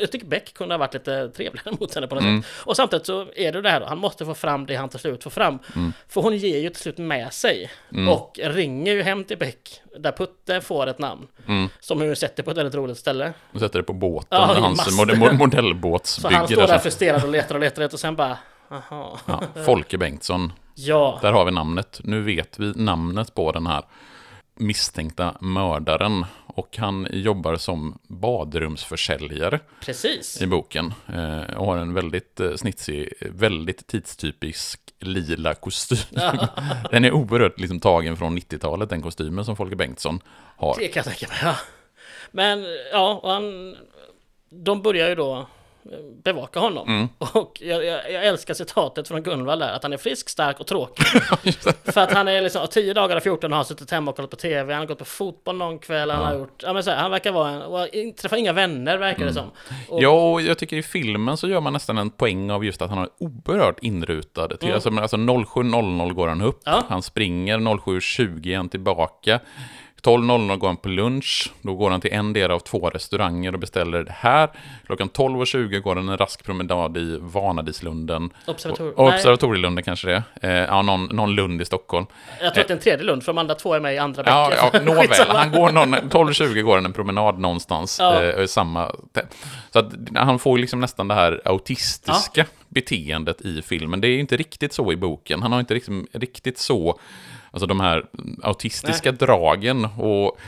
jag, tycker Beck kunde ha varit lite trevligare mot henne på något Mm. sätt. Och samtidigt så är det det här då, han måste få fram det han till slut får fram. Mm. För hon ger ju till slut med sig och ringer ju hem till Beck, där Putte får ett namn. Mm. Som hon sätter på ett väldigt roligt ställe. Och sätter det på båten, Ja, hans masten. mod- mod- Så modellbåtsbygge. han står där frustrerad och letar och letar och sen bara, aha. ja, Folke Bengtsson, Ja, där har vi namnet. Nu vet vi namnet på den här misstänkta mördaren. Och han jobbar som badrumsförsäljare precis. i boken. Eh, och har en väldigt eh, snitsig, väldigt tidstypisk lila kostym. den är oerhört liksom, tagen från 90-talet, den kostymen som Folke Bengtsson har. Det kan jag tänka mig, ja. Men, ja, han, de börjar ju då bevaka honom. Mm. Och jag, jag, jag älskar citatet från Gunvald där, att han är frisk, stark och tråkig. För att han är liksom, 10 dagar av 14 har han suttit hemma och kollat på TV, han har gått på fotboll någon kväll, han har gjort, ja men så här, han verkar vara en, och träffar inga vänner verkar det som. Och, Ja, och jag tycker i filmen så gör man nästan en poäng av just att han har oerhört inrutade. Till, alltså, men alltså 07.00 går han upp, Ja. han springer, 07.20 är han tillbaka. 12.00 går han på lunch, då går han till en del av två restauranger och beställer det här. Klockan 12.20 går han en rask promenad i Vanadislunden. Observator- Och. Observatorielunden kanske det är. Eh, ja, någon, någon lund i Stockholm. jag tror att det är en tredje Lund, för de andra två är med i andra Ja, bäcken. ja nåväl. Skitsamma. Han går någon, 12.20 går han en promenad någonstans. Ja. Eh, samma, så att han får liksom nästan det här autistiska beteendet i filmen. Det är inte riktigt så i boken. Han har inte liksom riktigt så, alltså de här autistiska dragen. Och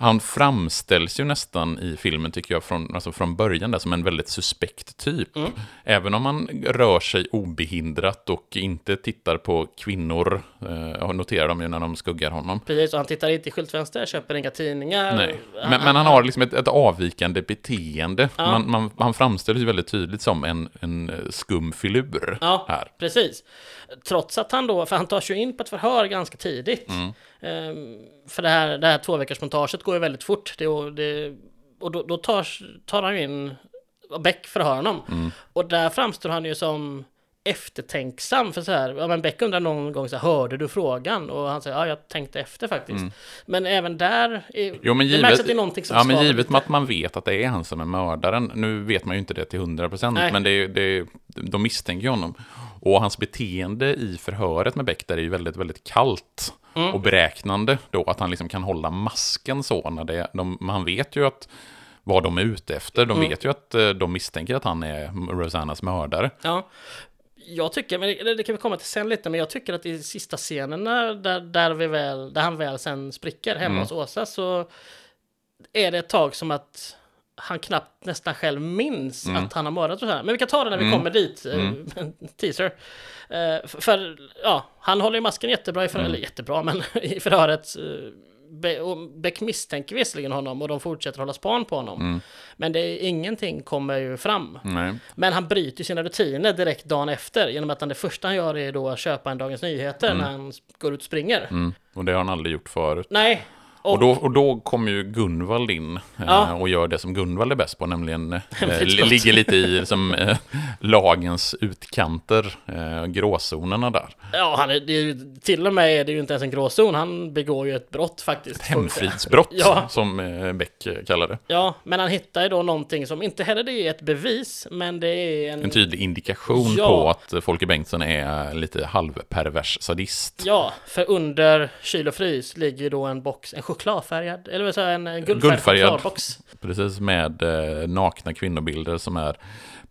han framställs ju nästan i filmen, tycker jag, från, alltså från början där, som en väldigt suspekt typ. Mm. Även om han rör sig obehindrat och inte tittar på kvinnor, eh, noterar dem ju när de skuggar honom. Precis, och han tittar inte i skyltfönster, köper inga tidningar. Nej, men, men han har liksom ett, ett avvikande beteende. Man, man, han framställs ju väldigt tydligt som en, en eh, skum filur Ja, här. precis. Trots att han då, för han tas ju in på ett förhör ganska tidigt. Mm. Ehm, för det här, det här tvåveckorsmontaget går ju väldigt fort. Det, och det, och då, då tar, tar han ju in Beck förhör honom. Mm. Och där framstår han ju som eftertänksam för så här, ja men Beck undrar någon gång så här, hörde du frågan? Och han säger, ja jag tänkte efter faktiskt. Men även där, är, Mm. Jo, men det givet, märks att det är någonting som ja, men givet att man vet att det är han som är mördaren. Nu vet man ju inte det till 100%, Nej. men det, är- det, är- de misstänker ju honom. Och hans beteende i förhöret med Beck där är ju väldigt, väldigt kallt Mm. och beräknande. Då att han liksom kan hålla masken så. När det, de, man vet ju att vad de är ute efter. De Mm. vet ju att eh, de misstänker att han är Rosannas mördare. Ja. Jag tycker, men det, det kan vi komma till sen lite, men jag tycker att i sista scenerna där, där, vi väl, där han väl sen spricker hemma Mm. hos Åsa så är det ett tag som att han knappt nästan själv minns Mm. att han har mördat och så här. Men vi kan ta det när vi kommer dit, eh, teaser. Eh, för, ja, han håller ju masken jättebra i förhöret, Mm. eller jättebra, men i förhöret. eh, Be- och Beck misstänker visserligen honom och de fortsätter hålla span på honom. Mm. Men det är, ingenting kommer ju fram. Nej. Men han bryter sina rutiner direkt dagen efter genom att han det första han gör är då att köpa en Dagens Nyheter när han går ut och springer. Mm. Och det har han aldrig gjort förut. Nej. Och då, och då kommer ju Gunvald in eh, Ja. och gör det som Gunvald är bäst på, nämligen eh, ligger lite i som, eh, lagens utkanter, eh, gråzonerna där. Ja, han är, det är ju, till och med är det ju inte ens en gråzon. Han begår ju ett brott faktiskt. Hemfridsbrott, Ja. som eh, Beck eh, kallar det. Ja, men han hittar ju då någonting som inte heller det är ett bevis, men det är en... En tydlig indikation Ja. på att eh, Folke Bengtsson är lite halvpervers sadist. Ja, för under kyl och frys ligger ju då en box, en chokladfärgad, eller vad jag, en guldfärgad, Guldfärgad. chokladbox. Precis med eh, nakna kvinnobilder som är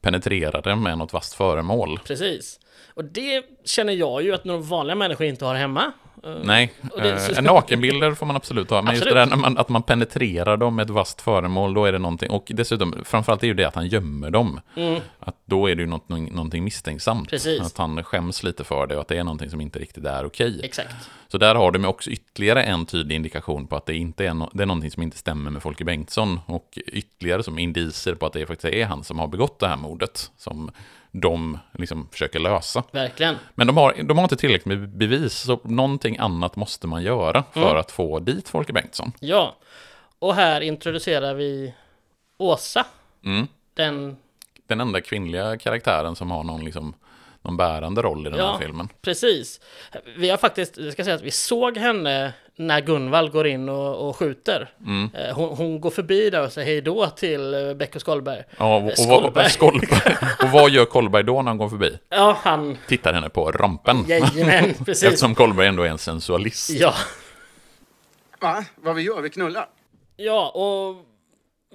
penetrerade med något vasst föremål. Precis. Och det känner jag ju att några vanliga människor inte har hemma. Eh, Nej, det- eh, nakenbilder får man absolut ha. Men just Absolut. det där när man, att man penetrerar dem med ett vasst föremål, då är det någonting. Och dessutom, framförallt är ju det att han gömmer dem. Att då är det ju något, någonting misstänksamt. Mm. Precis. Att han skäms lite för det och att det är någonting som inte riktigt är okej. Exakt. Så där har de ju också ytterligare en tydlig indikation på att det inte är, no- det är någonting som inte stämmer med Folke Bengtsson. Och ytterligare som indicier på att det faktiskt är han som har begått det här mordet. Som de liksom försöker lösa. Verkligen. Men de har, de har inte tillräckligt med bevis, så någonting annat måste man göra för Mm. att få dit Folke Bengtsson. Ja. Och här introducerar vi Åsa. Mm. Den Den enda kvinnliga karaktären som har någon, liksom, någon bärande roll i den Ja. här filmen. Precis. Vi har faktiskt, jag ska säga att vi såg henne när Gunvald går in och, och skjuter. Mm. Eh, Hon, hon går förbi där och säger hej då till eh, Beck och Skolberg. Ja, och, och, Skolberg. vad, Skolberg. och vad gör Kolberg då när han går förbi? Ja, han... Tittar henne på rampen. Jajamän, precis. Eftersom Kolberg ändå är en sensualist. Ja. Va? Vad vi gör? Vi knullar? ja, och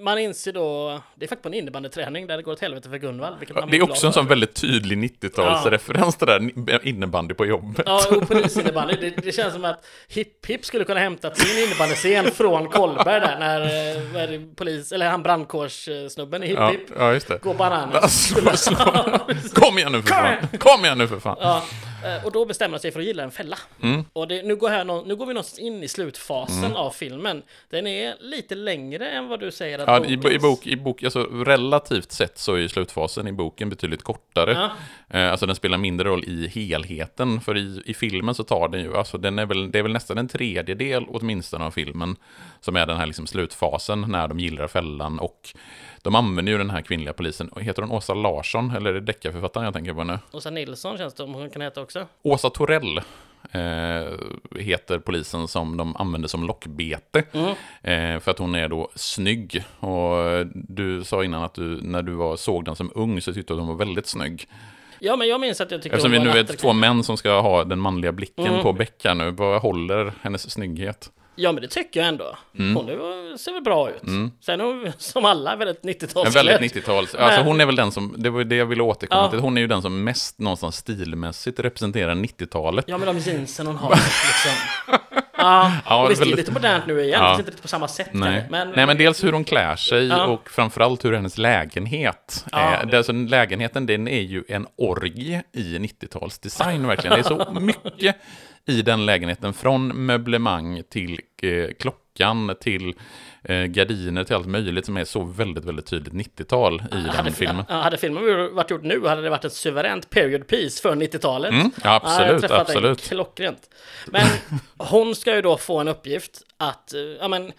man inser då... Det är faktiskt på en innebandyträning där det går åt helvete för Gunvald. man Det är också en sån väldigt tydlig 90-talsreferens det där innebandy på jobbet. Ja, och polisinnebandy. Det, det känns som att Hipp Hipp skulle kunna hämta sin innebandyscen från Kolberg där när eh, det, polis, eller han brandkårssnubben i Hipp Ja, Hipp ja går bananas. Alltså. Kom igen nu för fan! Kom igen nu för fan! Ja, och då bestämmer han sig för att gilla en fälla. Mm. Och det, nu, går här, nu går vi någonstans in i slutfasen av filmen. Den är lite längre än vad du säger att Ja, i, bo- i, bokens- bok, i bok, alltså relativt sett så är slutfasen i boken betydligt kortare. Ja. Eh, Alltså den spelar mindre roll i helheten, för i, i filmen så tar den ju, alltså den är väl, det är väl nästan en tredjedel åtminstone av filmen som är den här liksom slutfasen när de gillar fällan och de använder ju den här kvinnliga polisen, heter hon Åsa Larsson eller är det deckarförfattaren jag tänker på nu? Åsa Nilsson känns det som hon kan heta också. Åsa Torell eh, heter polisen som de använder som lockbete. Eh, för att hon är då snygg. Och du sa innan att du, när du var, såg den som ung så tyckte du att hon var väldigt snygg. Ja, men jag minns att jag tycker Eftersom vi nu är två män som ska ha den manliga blicken Mm. på Beck här nu, vad håller hennes snygghet? Ja, men det tycker jag ändå. Mm. Hon ser väl bra ut. Sen är hon som alla väldigt 90-talsklädd. En väldigt 90-tals... Alltså hon är väl den som, det var det jag ville återkomma Ja. till, hon är ju den som mest någonstans stilmässigt representerar 90-talet. Ja, men de jeansen hon har liksom. Ja, Ja, och visst, det är väldigt- lite modernt nu igen. Ja. Inte riktigt på samma sätt. Nej. Men, Nej, men dels hur hon klär sig Ja. och framförallt hur hennes lägenhet Ja. är. Det, alltså, lägenheten den är ju en orgie i 90-talsdesign verkligen. Det är så mycket i den lägenheten. Från möblemang till eh, klockan till eh, gardiner till allt möjligt som är så väldigt, väldigt tydligt 90-tal i hade, den filmen. ja, hade filmen varit gjort nu hade det varit ett suveränt period piece för 90-talet. Mm, ja, absolut, den absolut. Klockrent. Men hon ska ju då få en uppgift att, eh, ja men,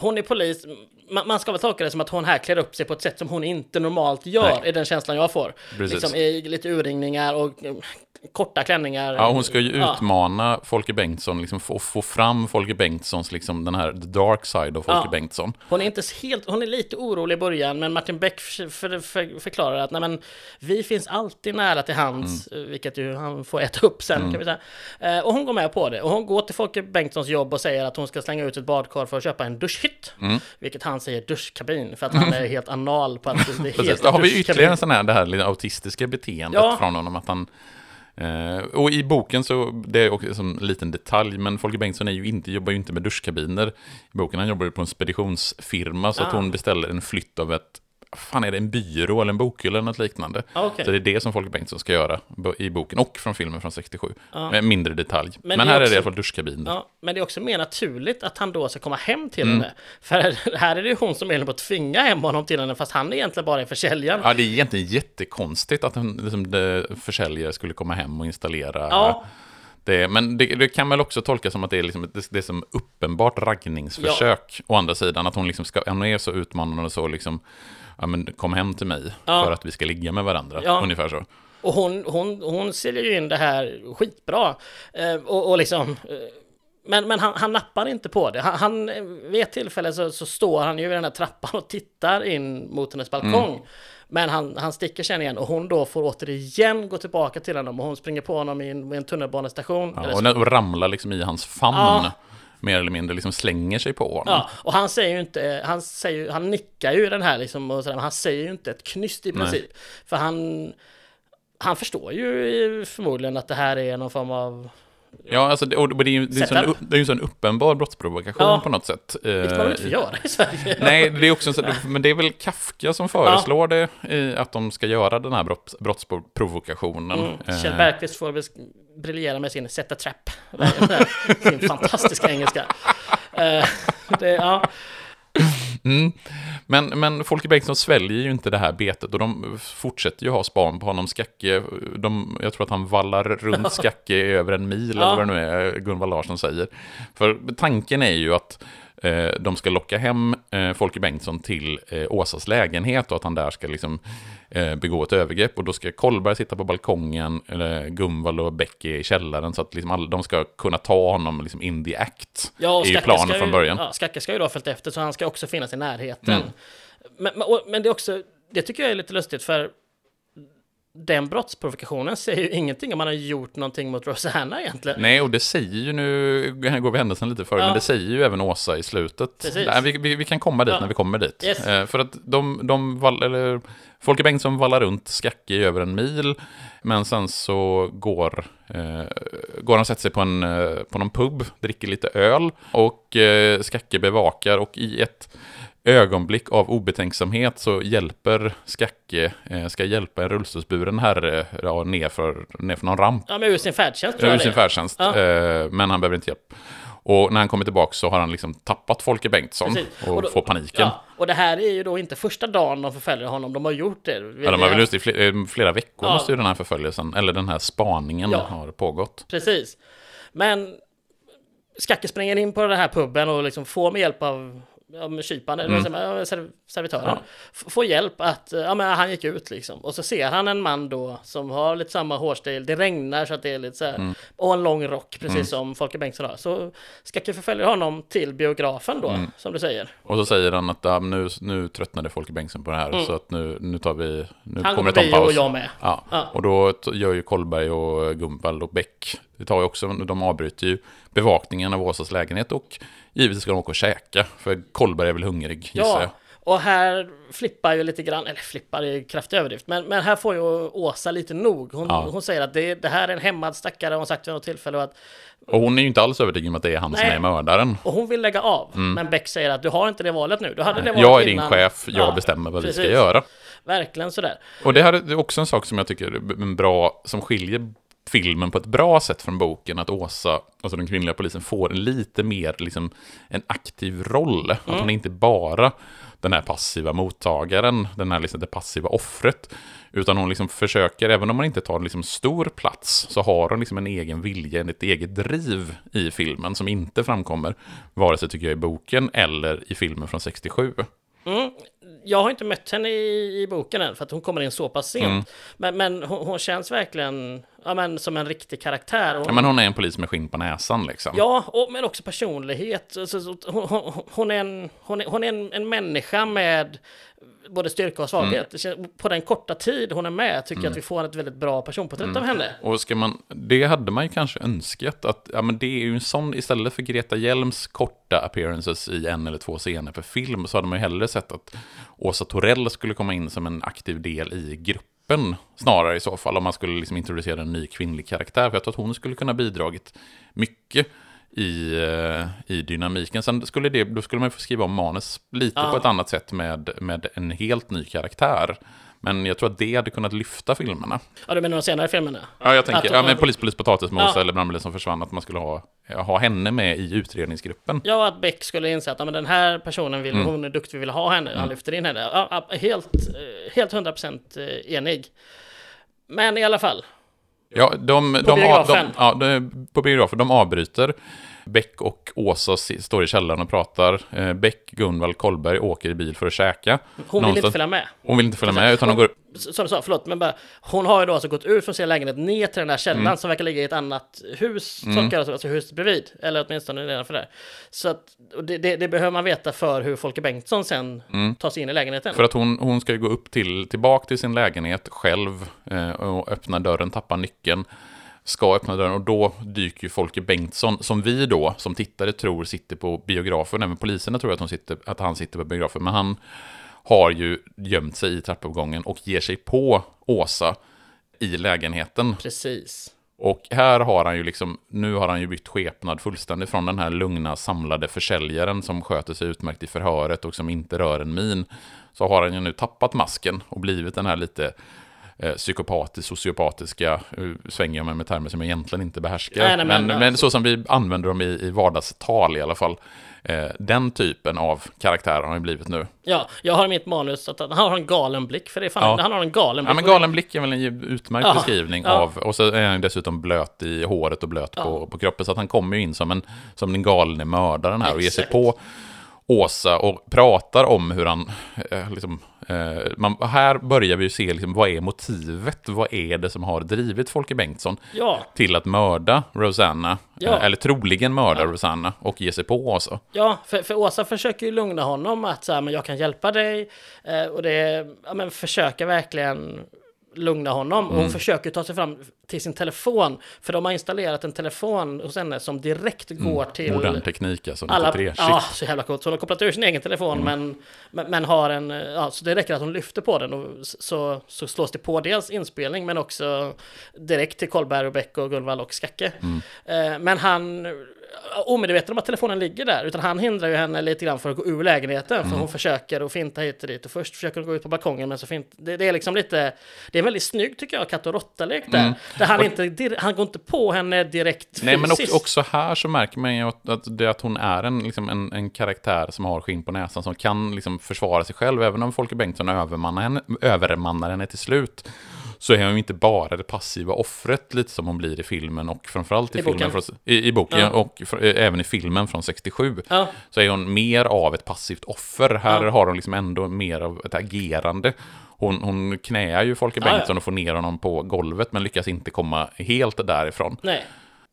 hon är polis, man, ska väl tolka det som att hon här klär upp sig på ett sätt som hon inte normalt gör, Nej. är den känslan jag får. Precis. Liksom i lite urringningar och korta klänningar. Ja, hon ska ju Ja. utmana Folke Bengtsson, liksom få, få fram Folke Bengtssons, liksom den här the dark side av Folke Ja. Bengtsson. Hon är inte helt, hon är lite orolig i början, men Martin Beck för, för, för, förklarar att nej, men, vi finns alltid nära till hands, Mm. eh, vilket ju han får äta upp sen kan vi säga. Eh, och hon går med på det. Och hon går till Folke Bengtssons jobb och säger att hon ska slänga ut ett badkar för att köpa en duschhytt. Mm. Vilket han säger duschkabin, för att han är helt anal på att det är Precis, helt då har vi ytterligare en sån här, det här autistiska beteendet Ja. från honom, att han Eh, och i boken så, det är också en liten detalj, men Folke Bengtsson är ju inte, jobbar ju inte med duschkabiner. I boken han jobbar ju på en speditionsfirma, så att Ah. hon beställer en flytt av ett fan är det en byrå eller en bokhylla eller något liknande? Ah, okej. Så det är det som Folke Bengtsson ska göra i boken och från filmen från 67. Med mindre detalj. Men, Men här är det också- i alla fall duschkabiner. Ja, men det är också mer naturligt att han då ska komma hem till Mm. henne. För här är det ju hon som är på att tvinga hem honom till henne, fast han är egentligen bara är försäljaren. Ja, det är egentligen jättekonstigt att en liksom, försäljare skulle komma hem och installera Ja. Det. Men det, det kan väl också tolkas som att det är, liksom, det, det är som uppenbart raggningsförsök. Å andra sidan, att hon, liksom ska, hon är så utmanande och så liksom, ja men kom hem till mig Ja. för att vi ska ligga med varandra. Ja. Ungefär så. Och hon, hon, hon säljer ju in det här skitbra. Eh, och, och liksom... Eh, men men han, han nappar inte på det. Han, han, eh, vid ett tillfälle så, så står han ju vid den här trappan och tittar in mot hennes balkong. Mm. Men han, han sticker sen igen och hon då får återigen gå tillbaka till honom och hon springer på honom i en, vid en tunnelbanestation. Ja, och, och ramlar liksom i hans famn. Ja. Mer eller mindre liksom slänger sig på honom. Ja, och han säger ju inte, han säger han nickar ju den här liksom och sådär, men han säger ju inte ett knyst i princip. För han, han förstår ju förmodligen att det här är någon form av, Ja, alltså, det, och det är ju det är en sån, Setup. det är ju en sån uppenbar brottsprovokation Ja. på något sätt. vilket man Eh, inte göra i Sverige. Nej, det är också en sån, men det är väl Kafka som föreslår det, i att de ska göra den här brott, brottsprovokationen. Mm. Eh, Kjell Bergqvist får väl briljera med sin set a trap. sin fantastiska engelska. Eh, det, ja. Mm. Men, men Folke Bengtsson sväljer ju inte det här betet och de fortsätter ju ha span på honom. Skacke, de, jag tror att han vallar runt Skacke över en mil, eller vad det nu är Gunvald Larsson säger. För tanken är ju att de ska locka hem eh, Folke Bengtsson till eh, Åsas lägenhet och att han där ska liksom, eh, begå ett övergrepp. Och då ska Kollberg sitta på balkongen, Gunvald och Beck är i källaren, så att liksom alla, de ska kunna ta honom liksom in the act. Ja, och ju Skacke planen ska från ju- början. Ja, Skacke ska ju då ha följt efter, så han ska också finnas i närheten. Mm. Men, men, men det är också, det tycker jag är lite lustigt, för den brottsprovokationen säger ju ingenting om man har gjort någonting mot Rosanna egentligen. Nej, och det säger ju nu, går vi händelsen lite före, Ja. men det säger ju även Åsa i slutet. Nej, vi, vi, vi kan komma dit Ja. när vi kommer dit. Yes. Eh, för att de, de val, eller, Folke Bengtsson vallar runt Skacke i över en mil, men sen så går, eh, går han och sätter sig på, en, eh, på någon pub, dricker lite öl, och eh, Skacke bevakar, och i ett ögonblick av obetänksamhet så hjälper Skacke, eh, ska hjälpa en rullstolsburen herre ja, nerför, nerför någon ramp Ja, men ur sin färdtjänst tror ur sin färdtjänst, Ja. eh, men han behöver inte hjälp. Och när han kommer tillbaka så har han liksom tappat Folke Bengtsson Precis. och, Och då- får paniken. Ja, och det här är ju då inte första dagen de förföljer honom, de har gjort det. Ja, de har väl just i flera, eh, flera veckor Ja. måste ju den här förföljelsen, eller den här spaningen Ja. har pågått. Precis. Men Skacke springer in på den här puben och liksom får med hjälp av ja, med kyparen, eller? Ja, serv- servitören, Mm. Ja. får hjälp att, ja men han gick ut liksom. Och så ser han en man då som har lite samma hårstil, det regnar så att det är lite så här, Mm. och en lång rock, precis som Folke Bengtsson har. Så Skacke förföljer honom till biografen då, Mm. som du säger. Och så säger han att men nu, nu tröttnade Folke Bengtsson på det här, så att nu, nu tar vi, nu Mm. Han kommer det ta en paus. och jag med. Ja. Ja. och då gör ju Kollberg och Gumball och Beck, det tar ju också, de avbryter ju bevakningen av Åsas lägenhet och givetvis ska de åka och käka, för Kollberg är väl hungrig, gissar jag. Ja, och här flippar ju lite grann, eller flippar är kraftig överdrift, men, men här får ju Åsa lite nog. Hon, Ja. hon säger att det, det här är en hämmad stackare, har hon sagt vid något tillfälle, och, att, Och hon är ju inte alls övertygad om att det är han som Nej. är mördaren. och hon vill lägga av. Men Beck säger att du har inte det valet nu, du hade det valet Mm. Jag är din innan. chef, jag Ja, bestämmer vad vi ska precis. göra. Verkligen sådär. Och det här är också en sak som jag tycker är bra, som skiljer filmen på ett bra sätt från boken, att Åsa, alltså den kvinnliga polisen, får en lite mer, liksom, en aktiv roll. Att hon är inte bara den här passiva mottagaren, den här liksom det passiva offret, utan hon liksom försöker, även om man inte tar liksom stor plats, så har hon liksom en egen vilja, ett eget driv i filmen som inte framkommer, vare sig tycker jag i boken eller i filmen från 67. Mm. Jag har inte mött henne i, i boken än, för att hon kommer in så pass sent. Mm. Men, men hon, hon känns verkligen ja, men, som en riktig karaktär. Och, Ja, men hon är en polis med skinn på näsan liksom. Ja, och, men också personlighet. Så, så, så, hon, hon, hon är, en, hon är, hon är en, en människa med både styrka och svaghet. Mm. På den korta tid hon är med tycker jag att vi får ett väldigt bra personporträtt Mm. av henne. Och ska man, det hade man ju kanske önskat att, ja men det är ju en sån, istället för Greta Hjelms korta appearances i en eller två scener per film, så hade man ju hellre sett att Åsa Torell skulle komma in som en aktiv del i gruppen gruppen snarare i så fall, om man skulle liksom introducera en ny kvinnlig karaktär. För jag tror att hon skulle kunna bidragit mycket i, eh, i dynamiken. Sen skulle det, då skulle man få skriva om manus lite Ja. på ett annat sätt med, med en helt ny karaktär. Men jag tror att det hade kunnat lyfta filmerna. Ja, du menar de senare filmerna? Ja, jag tänker, Att- ja men polis, polis, potatismos Ja. eller brandbilen som försvann, att man skulle ha, ha henne med i utredningsgruppen. Ja, att Beck skulle inse att ja, men den här personen vill, Mm. hon är duktig, vi vill ha henne, han lyfter in henne. Ja, helt, eh, helt 100% eh, enig. Men i alla fall, Ja, de, de, biografen. de, ja, de, på biografen. De avbryter. Beck och Åsa står i källaren och pratar. Eh, Beck, Gunvald, Kollberg åker i bil för att käka. hon vill inte Någonstans- följa med. Hon vill inte följa med, utan hon går... Som du sa, förlåt, men bara, hon har ju då alltså gått ut från sin lägenhet ner till den här källaren Mm. som verkar ligga i ett annat hus, tolkar jag, alltså huset bredvid, eller åtminstone nedanför där. Så att, det, det, det behöver man veta för hur Folke Bengtsson sen tar sig in i lägenheten. Mm. För att hon, hon ska ju gå upp till, tillbaka till sin lägenhet själv eh, och öppna dörren, tappa nyckeln. Ska öppna dörren och då dyker ju Folke Bengtsson, som vi då som tittare tror sitter på biografen. Även poliserna tror att, hon sitter, att han sitter på biografen. Men han har ju gömt sig i trappuppgången och ger sig på Åsa i lägenheten. Precis. Och här har han ju liksom, nu har han ju bytt skepnad fullständigt från den här lugna samlade försäljaren som sköter sig utmärkt i förhöret och som inte rör en min. Så har han ju nu tappat masken och blivit den här lite eh, psykopatisk, sociopatiska, uh, svänger jag mig med termer som jag egentligen inte behärskar. Nej, nej, men- men, men så som vi använder dem i, i vardagstal i alla fall. Eh, den typen av karaktär har han ju blivit nu. Ja, jag har i mitt manus att han har en galen blick, för det är fan, Ja. han har en galen blick. Ja, men galen blick är väl en utmärkt Ja, beskrivning ja. av, och så är han dessutom blöt i håret och blöt på, på kroppen, så att han kommer ju in som, en, som den galne mördaren här och ger sig Exakt. på Åsa och pratar om hur han, eh, liksom, eh, man, här börjar vi ju se liksom, vad är motivet, vad är det som har drivit Folke Bengtsson Ja, till att mörda Rosanna, Ja. eh, eller troligen mörda Rosanna och ge sig på Åsa. ja för, för Åsa försöker ju lugna honom att så här, men jag kan hjälpa dig. Eh, och det, ja men försöker verkligen lugna honom. Och hon Mm. försöker ta sig fram till sin telefon. För de har installerat en telefon hos henne som direkt går till... Mm. Modern teknik alltså, alla, 93. ja, Shit. så jävla coolt. Så hon har kopplat ur sin egen telefon men, men, men har en, ja, så det räcker att hon lyfter på den och så, så slås det på dels inspelning men också direkt till Kolberg och Beck och Gunvald och Skacke. Eh, men han, omedveten om att telefonen ligger där, utan han hindrar ju henne lite grann för att gå ur lägenheten för hon försöker att finta hit och dit och först försöker hon gå ut på balkongen men så fint, det, det är liksom lite, det är väldigt snygg tycker jag katt och råtta-lek där. Där han inte, dir- han går inte på henne direkt Nej, men också, fysiskt. här så märker man ju att, att, att hon är en, liksom en, en karaktär som har skinn på näsan, som kan liksom försvara sig själv, även om Folke Bengtsson övermannar henne, övermannar henne till slut. Så är hon ju inte bara det passiva offret, lite som hon blir i filmen och framförallt i, I filmen boken. från, i, i boken Ja. och fr, eh, även i filmen från 67. Ja. Så är hon mer av ett passivt offer. Här Ja. har hon liksom ändå mer av ett agerande. Hon, hon knäar ju Folke. Bengtsson och får ner honom på golvet, men lyckas inte komma helt därifrån. Nej.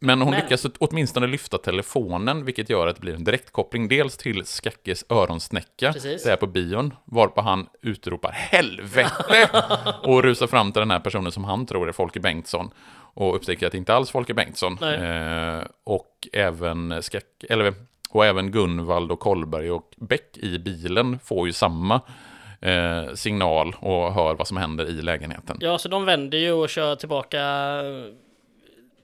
Men hon Men- lyckas åtminstone lyfta telefonen, vilket gör att det blir en direktkoppling. Dels till Skackes öronsnäcka, Precis. där på bion, varpå han utropar ”Helvete!” och rusar fram till den här personen som han tror är Folke Bengtsson. Och upptäcker att det inte alls är Folke Bengtsson. Eh, och även Skack, eller och även Gunvald och Kollberg och Beck i bilen får ju samma eh, signal och hör vad som händer i lägenheten. Ja, så de vänder ju och kör tillbaka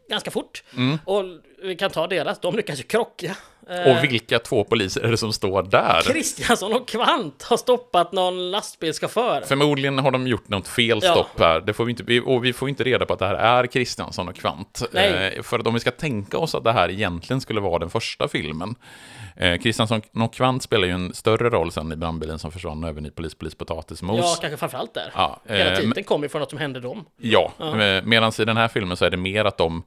ganska fort. Mm. Och vi kan ta deras, de lyckas ju krocka. Eh, Och vilka två poliser är det som står där? Kristiansson och Kvant har stoppat någon lastbilschaufför. Förmodligen har de gjort något fel Ja. stopp här. Det får vi inte, och vi får inte reda på att det här är Kristiansson och Kvant. Nej. Eh, för att om vi ska tänka oss att det här egentligen skulle vara den första filmen. Eh, Kristiansson och Kvant spelar ju en större roll sen i brandbilen som försvann och även i Polis, polis, potatismos. Ja, kanske framförallt där. Ja, Hela eh, titeln kommer ju från något som hände dem. Ja, ja. medan i den här filmen så är det mer att de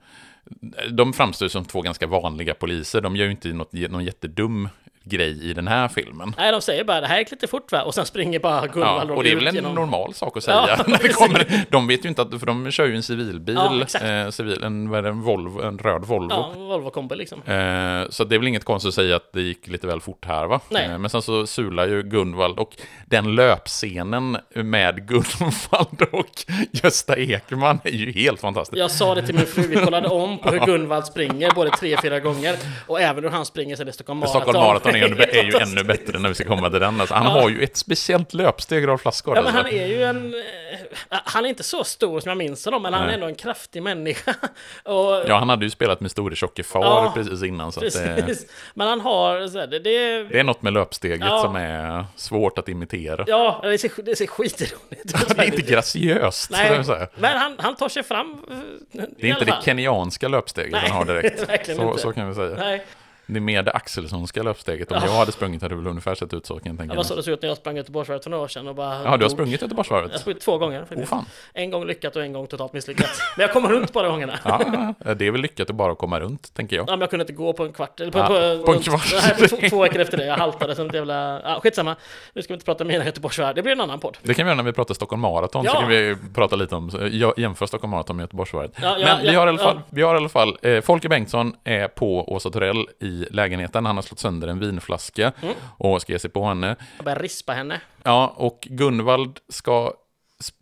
de framstår som två ganska vanliga poliser. De gör ju inte något, någon jättedum grej i den här filmen. Nej, de säger bara det här gick lite fort va? Och sen springer bara Ja, Gunvald och det är väl en genom... normal sak att säga. Ja, när det kommer, de vet ju inte att, för de kör ju en civilbil, Ja, eh, civil, en, vad är det, en, Volvo, en röd Volvo. Ja, Volvo kombi liksom. Eh, så det är väl inget konstigt att säga att det gick lite väl fort här va? Nej. Eh, men sen så sular ju Gunvald och den löpscenen med Gunvald och Gösta Ekman är ju helt fantastisk. Jag sa det till min fru, vi kollade om på hur Gunvald springer både tre, fyra gånger. Och även hur han springer är det Stockholm Marathon. Stockholm Marathon är, ju- är ju ännu bättre när vi ska komma till den. Alltså, han har ju ett speciellt löpsteg av flaskor. Ja, men alltså. han är ju en... eh, han är inte så stor som jag minns honom, men han är Nej. ändå en kraftig människa. och, Ja, han hade ju spelat med store tjocke far Ja, precis innan. Så att det, precis. Men han har, så här, det, det, det är något med löpsteget Ja. som är svårt att imitera. ja, det ser, det ser skitroligt ut. Det är inte graciöst, Nej. Nej, men han, han tar sig fram. eh, Det är inte det kenyanska löpsteget Nej, han har direkt. Så, så kan vi säga. Nej, Det är mer det Axelssonska löpsteget. Om Ja. jag hade sprungit hade det väl ungefär sett ut så kan jag det tänka var så mig. det såg ut när jag sprang Göteborgsvarvet för några år sedan och bara Ja, du har sprungit Jag har Göteborgsvarvet? sprungit två gånger. Faktiskt. fan. En gång lyckat och en gång totalt misslyckat. Men jag kommer runt båda gångerna. Ja. Ja, det är väl lyckat att bara komma runt, tänker jag. men jag kunde inte gå på en kvart. Eller på, Ja, på, på en kvart. Nej, två, två veckor efter det. Jag haltade som ett jävla... Ja, skitsamma. Nu ska vi inte prata om mina Göteborgsvarv. Det blir en annan podd. Det kan vi göra när vi pratar Stockholm Marathon, så Ja. kan vi prata lite om, ja, jämföra Stockholm Marathon med Göteborgsvarvet. Ja, ja, Men vi ja, har i alla fall, ja. vi har i alla fall eh, Folke Bengtsson är på Åsa Torell i lägenheten. Han har slått sönder en vinflaska Mm. och ska ge sig på henne. Jag börjar rispa henne. Ja, och Gunvald ska...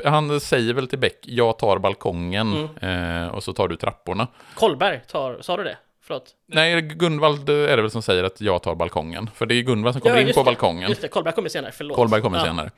Han säger väl till Beck, jag tar balkongen Mm. eh, och så tar du trapporna. Kolberg tar... Sa du det? Förlåt. Nej, Gunvald är det väl som säger att jag tar balkongen. För det är Gunvald som kommer Ja, in på det. balkongen. Just det, Kolberg kommer senare. Förlåt. Kolberg kommer Ja. senare.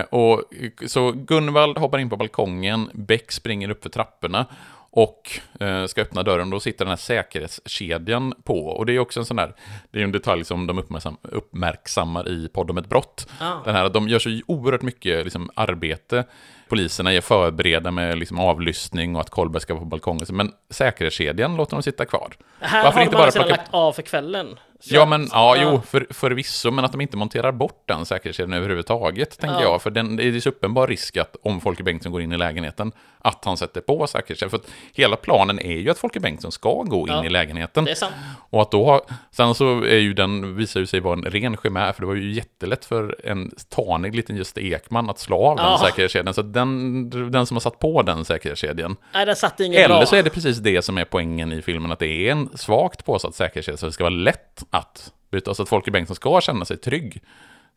Eh, och, så Gunvald hoppar in på balkongen, Beck springer upp för trapporna och eh, ska öppna dörren. Då sitter den här säkerhetskedjan på. Och det är också en sån där, det är en detalj som de uppmärksam, uppmärksammar i podd om ett brott. Ah. Den här, de gör så oerhört mycket liksom, arbete. Poliserna är förberedda med liksom, avlyssning och att Kolberg ska vara på balkongen. Men säkerhetskedjan låter de sitta kvar. Här Varför har inte man bara sedan plocka- lagt av för kvällen. Ja, men ja, Ja. jo, för, förvisso, men att de inte monterar bort den säkerhetskedjan överhuvudtaget, tänker Ja. jag. För den, det är ju så uppenbar risk att om Folke Bengtsson går in i lägenheten, att han sätter på säkerhetskedjan. För att hela planen är ju att Folke Bengtsson ska gå in Ja. i lägenheten. Det är sant. Och att då ha, sen så är ju den, visar ju sig vara en ren chimär, för det var ju jättelätt för en tanig liten Gösta Ekman att slå av den Ja. säkerhetskedjan. Så den, den som har satt på den säkerhetskedjan, Nej, den satt inget eller bra. så är det precis det som är poängen i filmen, att det är en svagt påsatt säkerhetskedja, så det ska vara lätt att byta, så att Folke Bengtsson ska känna sig trygg.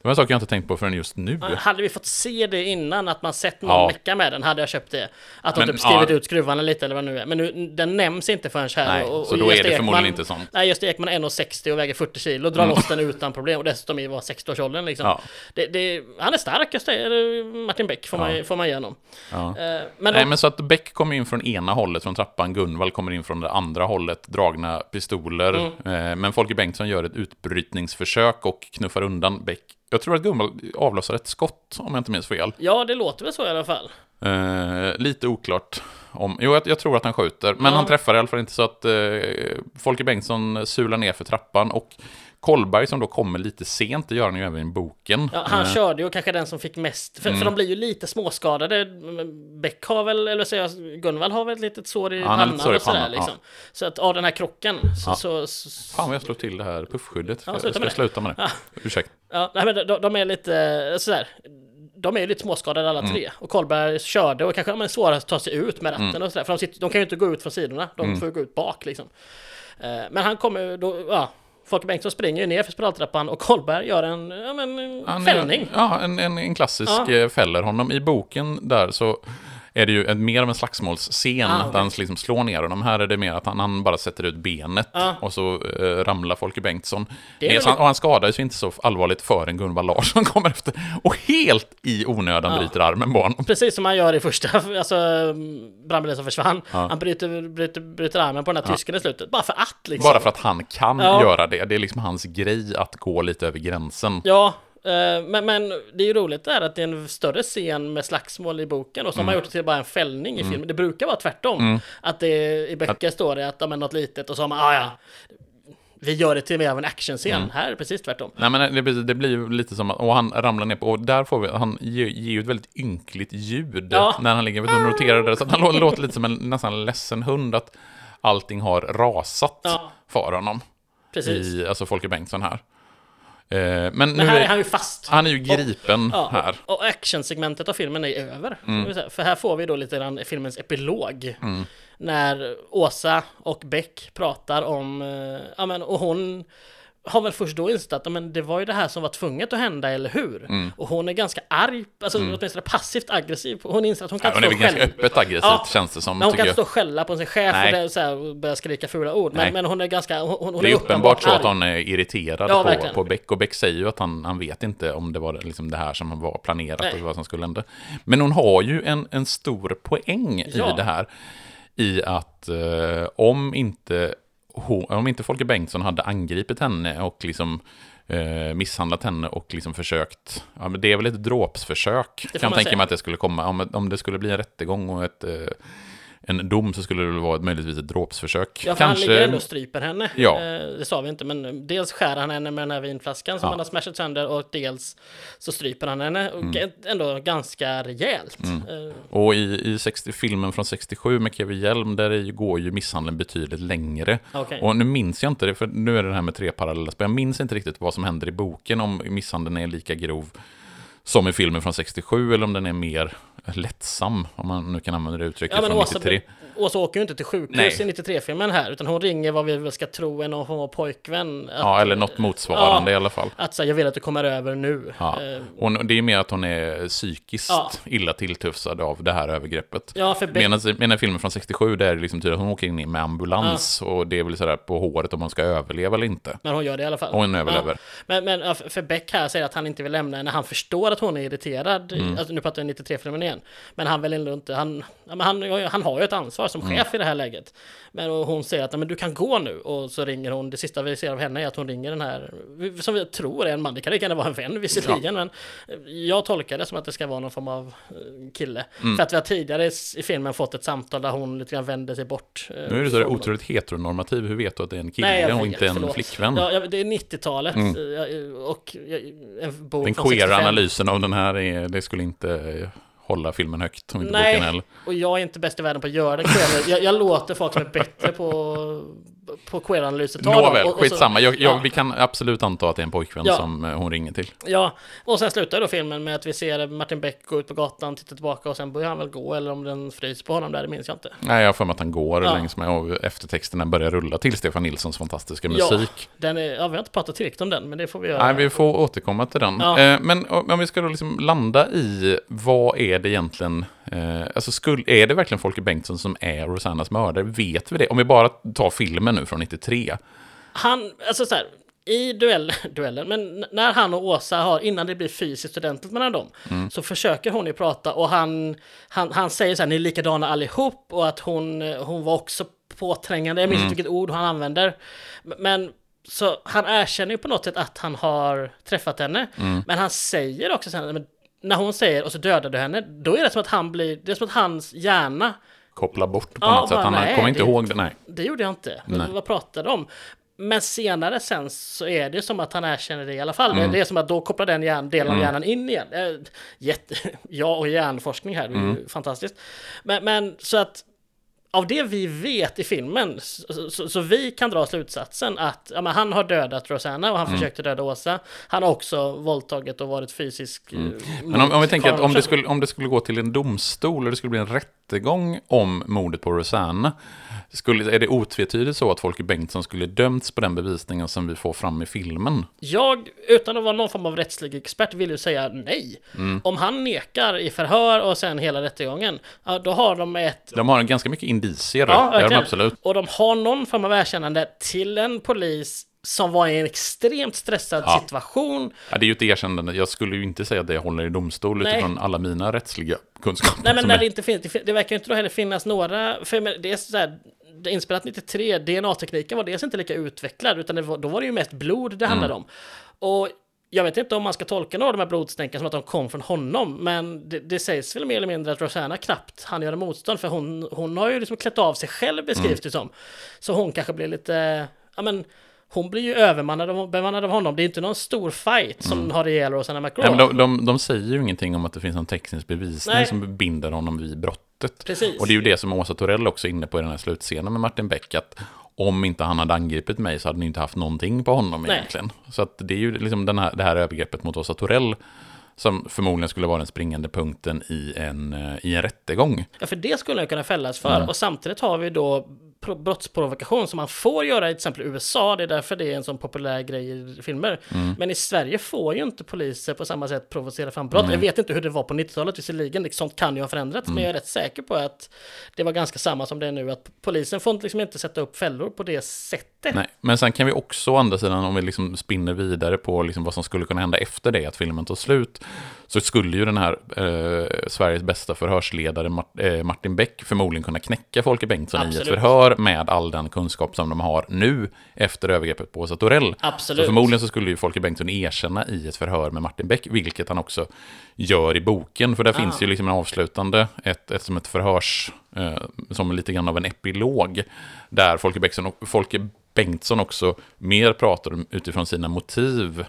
Det var en sak jag inte tänkt på förrän just nu. Hade vi fått se det innan, att man sett någon Ja. mecka med den, hade jag köpt det. Att de Men, typ skrivit ja. ut skruvarna lite eller vad det nu är. Men nu, den nämns inte förrän här. Nej, och, och så då är det förmodligen inte sånt. Nej, Gösta Ekman är 1,60 och väger 40 kilo, drar loss den utan problem. Och dessutom i var 60-årsåldern liksom. Ja. Det, det, han är stark, Gösta, eller Martin Beck, får, man, får man ge honom. Ja. Eh, Men, Nej, de, men så att Beck kommer in från ena hållet från trappan, Gunvald kommer in från det andra hållet, dragna pistoler. Mm. Eh, Men Folke Bengtsson gör ett utbrytningsförsök och knuffar undan Beck. Jag tror att Gunvald avlossar ett skott, om jag inte minns fel. Ja, det låter väl så i alla fall. Eh, lite oklart om... Jo, jag, jag tror att han skjuter, men Ja. han träffar i alla fall inte så att eh, Folke Bengtsson sular ner för trappan och Kolberg som då kommer lite sent, det gör han ju även i boken. Ja, han Eh, körde ju kanske den som fick mest, för, Mm. för de blir ju lite småskadade. Beck har väl, eller säger jag, Gunvald har väl ett litet sår i Ja, han pannan sår i och sådär pannan, ja. liksom. Så att av den här krocken så... Ja. så, så Fan vad jag slog till det här puffskyddet. Ja, jag sluta ska med sluta med det. Ursäkta. Ja, nej, men de, de är lite sådär. De är ju lite småskadade Mm. alla tre. Och Kolberg körde och kanske ja, men svårare att ta sig ut med ratten Mm. och sådär. För de, sitter, de kan ju inte gå ut från sidorna. De får ju gå ut bak liksom. Eh, Men han kommer då, ja. Folke Bengtsson springer ju ner för spiraltrappan och Kolberg gör en, ja men, en fällning. Ja, en, en, en klassisk Ja. ja. fäller honom. I boken där så är det ju mer av en slagsmålsscen, Ah, där han liksom slår ner honom. Här är det mer att han, han bara sätter ut benet Ja. och så eh, ramlar Folke Bengtsson. Det han, och han skadar sig inte så allvarligt förrän Gunvald Larsson kommer efter och helt i onödan Ja. bryter armen på honom. Precis som han gör i första, alltså brandbilen som försvann. Ja. Han bryter, bryter, bryter armen på den här tysken i slutet. Bara för att liksom. Bara för att han kan göra det. Det är liksom hans grej att gå lite över gränsen. Ja, men, men det är ju roligt där att det är en större scen med slagsmål i boken och har Mm. man gjort det till bara en fällning i filmen. Det brukar vara tvärtom. Att det i böcker står det att ja, men något litet och så har man, ah, ja, vi gör det till mer av en actionscen. Mm. Här är det precis tvärtom. Nej men det, det blir ju lite som att, och han ramlar ner på, och där får vi, han ger, ger ju ett väldigt ynkligt ljud Ja. när han ligger, om du noterade det, så att han lå- låter lite som en nästan ledsen hund, att allting har rasat Ja. för honom. Precis. I, alltså Folke Bengtsson här. Eh, men nu Men här är han ju fast. han är ju gripen Ja, här. Mm. och, och actionsegmentet av filmen är över. säga. För här får vi då lite grann filmens epilog. När Åsa och Beck pratar om, eh, ja men och hon har väl först då insett att men det var ju det här som var tvunget att hända, eller hur? Mm. Och hon är ganska arg, alltså åtminstone passivt aggressiv. Hon inser att hon kan Ja, hon är väl stå ganska själv. öppet aggressivt Ja. känns det som. Men hon kan jag. stå och skälla på sin chef Nej. och, det, så här, och börja skrika fula ord. Men, men hon är ganska, hon, hon Det är är uppenbart så att arg. hon är irriterad Ja, på, verkligen. på Beck. Och Beck säger ju att han, han vet inte om det var liksom det här som var planerat Nej. och vad som skulle hända. Men hon har ju en, en stor poäng Ja. i det här. I att eh, om, inte hon, om inte Folke Bengtsson hade angripit henne och liksom eh, misshandlat henne och liksom försökt, ja men det är väl ett dråpsförsök, kan man tänka mig att det skulle komma, om, om det skulle bli en rättegång och ett, eh, en dom så skulle det väl vara ett, möjligtvis ett dråpsförsök. Ja, för han ligger ändå och stryper henne. Ja. Eh, det sa vi inte, men dels skär han henne med den här vinflaskan som Ja. han har smashat sönder och dels så stryper han henne. Och Mm. ändå ganska rejält. Eh, Och i, i 60, filmen från 67 med Kevin Hjelm, där är- går ju misshandeln betydligt längre. Okej. Och nu minns jag inte det, för nu är det det här med tre parallella spel. Jag minns inte riktigt vad som händer i boken, om misshandeln är lika grov som i filmen från 67, eller om den är mer lättsam, om man nu kan använda det uttrycket, Ja, från Åsa, 93. Åsa åker ju inte till sjukhus Nej. i 93-filmen här, utan hon ringer vad vi väl ska tro är någon form av pojkvän. Att, Ja, eller något motsvarande Ja. i alla fall. Att säga, jag vill att du kommer över nu. Ja. Eh, Och det är mer att hon är psykiskt Ja. illa tilltufsad av det här övergreppet. Ja, för Medan medan i filmen från 67, där är det liksom tydligt att hon åker in med ambulans och det är väl sådär på håret om man ska överleva eller inte. Men hon gör det i alla fall. Hon överlever. Ja. Men, men ja, för Beck här säger att han inte vill lämna henne. Han förstår att hon är irriterad. Mm. Alltså, nu pratar jag 93-filmen igen. Men han vill ändå inte... Han, ja, han, han har ju ett ansvar som Mm. chef i det här läget. Men hon säger att "Nej, men du kan gå nu. Och så ringer hon. Det sista vi ser av henne är att hon ringer den här... Som vi tror är en man. Det kan lika gärna vara en vän visserligen. Men eh, jag tolkar det som att det ska vara någon form av eh, kille. Mm. För att vi har tidigare i filmen fått ett samtal där hon lite grann vänder sig bort. eh, Nu är du så där otroligt heteronormativ, hur vet du att det är en kille Nej, jag och vet, inte en förlåt. flickvän? Ja, ja, det är 90-talet Mm. och en bok Den från 65. queera analysen av den här, är, det skulle inte hålla filmen högt, om inte boken Nej, heller. och jag är inte bäst i världen på att göra det. Jag, jag låter folk som är bättre på, på queer-analyser ta dem. Nåväl, Och- och så- skitsamma. Jag, jag, ja. Vi kan absolut anta att det är en pojkvän Ja. som eh, hon ringer till. Ja, och sen slutar då filmen med att vi ser Martin Beck gå ut på gatan, titta tillbaka och sen börjar han väl gå, eller om den fryser på honom där, det minns jag inte. Nej, jag har för mig att han går Ja. längs med och eftertexterna börjar rulla till Stefan Nilssons fantastiska Ja, musik. den är, ja, vi har inte pratat tillräckligt om den, men det får vi göra. Nej, vi får återkomma till den. Ja. Eh, men om vi ska då liksom landa i vad är det egentligen, alltså skul, är det verkligen Folke Bengtsson som är Rosannas mördare? Vet vi det? Om vi bara tar filmen nu från 93. Han, alltså så här, i duell, duellen, men när han och Åsa har, innan det blir fysiskt ordentligt mellan dem, Mm. så försöker hon ju prata och han, han, han säger så här, ni är likadana allihop och att hon, eh, hon var också påträngande, jag minns Mm. vilket ord han använder. Men så han erkänner ju på något sätt att han har träffat henne, Mm. men han säger också sen, men när hon säger och så dödade du henne, då är det som att han blir, det är som att hans hjärna Koppla bort på Ja, något sätt. Han nej, kommer inte det- ihåg det. Nej. det gjorde jag inte. Nej. vad pratade de om? Men senare sen så är det som att han erkänner det i alla fall. Mm. Det är som att då kopplar den hjärn, delen av hjärnan in igen. Eh, Jätte, ja, och hjärnforskning här, det är Mm. ju fantastiskt. Men, men så att av det vi vet i filmen så, så, så vi kan dra slutsatsen att ja, han har dödat Rosanna och han Mm. försökte döda Åsa. Han har också våldtagit och varit fysisk. eh, Mm. Men om, om vi tänker att om det, skulle, om det skulle gå till en domstol och det skulle bli en rättegång om mordet på Rosanna, skulle, är det otvetydigt så att Folke Bengtsson skulle dömts på den bevisningen som vi får fram i filmen? Jag, utan att vara någon form av rättslig expert, vill ju säga nej. Mm. Om han nekar i förhör och sen hela rättegången, då har de ett... De har ganska mycket indicier, Ja, har de absolut. Och de har någon form av erkännande till en polis som var i en extremt stressad Ja. situation. Ja, det är ju ett erkännande. Jag skulle ju inte säga att det håller i domstol Nej. utifrån alla mina rättsliga kunskaper. Nej, men när är- det inte finns, det, det verkar ju inte då heller finnas några, för det är så här, det inspelat 93, DNA-tekniken var dels inte lika utvecklad, utan var, då var det ju mest blod det handlade Mm. om. Och jag vet inte om man ska tolka några av de här blodstänken som att de kom från honom, men det, det sägs väl mer eller mindre att Rosanna knappt hann göra motstånd, för hon, hon har ju liksom klätt av sig själv, beskrivs Mm. det som. Så hon kanske blir lite, ja men, hon blir ju övermannad av, bemannad av honom. Det är inte någon stor fight som har ihjäl Rosanna McGraw. Mm. Nej, men de, de, de säger ju ingenting om att det finns någon teknisk bevisning Nej. som binder honom vid brottet. Precis. Och det är ju det som Åsa Torell också är inne på i den här slutscenen med Martin Beck, att om inte han hade angripit mig så hade ni inte haft någonting på honom Nej. egentligen. Så att det är ju liksom den här, det här övergreppet mot Åsa Torell som förmodligen skulle vara den springande punkten i en, eh, i en rättegång. Ja, för det skulle jag kunna fällas för. Mm. Och samtidigt har vi då brottsprovokation som man får göra i till exempel USA. Det är därför det är en sån populär grej i filmer. Mm. Men i Sverige får ju inte poliser på samma sätt provocera fram brott. Jag vet inte hur det var på 90-talet visserligen. liksom, Sånt kan ju ha förändrats. Mm. Men jag är rätt säker på att det var ganska samma som det är nu. Att polisen får liksom inte sätta upp fällor på det sättet. Nej, men sen kan vi också å andra sidan, om vi liksom spinner vidare på liksom vad som skulle kunna hända efter det, att filmen tar slut, så skulle ju den här eh, Sveriges bästa förhörsledare Mart, eh, Martin Beck förmodligen kunna knäcka Folke Bengtsson i ett Absolut. Med all den kunskap som de har nu efter övergreppet på Åsa Torell. Absolut. Så förmodligen så skulle ju Folke Bengtsson erkänna i ett förhör med Martin Beck, vilket han också gör i boken, för där finns ju liksom en avslutande, ett, ett som ett förhörs, eh, som lite grann av en epilog, där Folke Bengtsson, Folke Bengtsson också mer pratar utifrån sina motiv,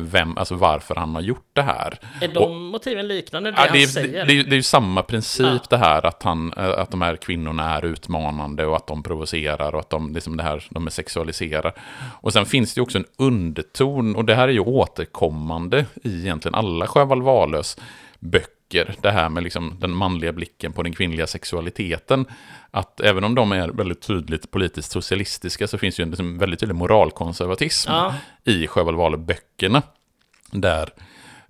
vem, alltså varför han har gjort det här. Är de motiven liknande det Ja, han det, är, säger? det, det, det är ju samma princip Ja. det här att, han, eh, att de här kvinnorna är utmanande och att de provocerar och att de, liksom det här, de är sexualiserar. Och sen finns det ju också en underton, och det här är ju återkommande i egentligen alla Sjöwall Wahlöös böcker, det här med liksom den manliga blicken på den kvinnliga sexualiteten. Att även om de är väldigt tydligt politiskt socialistiska så finns ju en liksom väldigt tydlig moralkonservatism Ja. i Sjöwall Wahlöö-böckerna. Där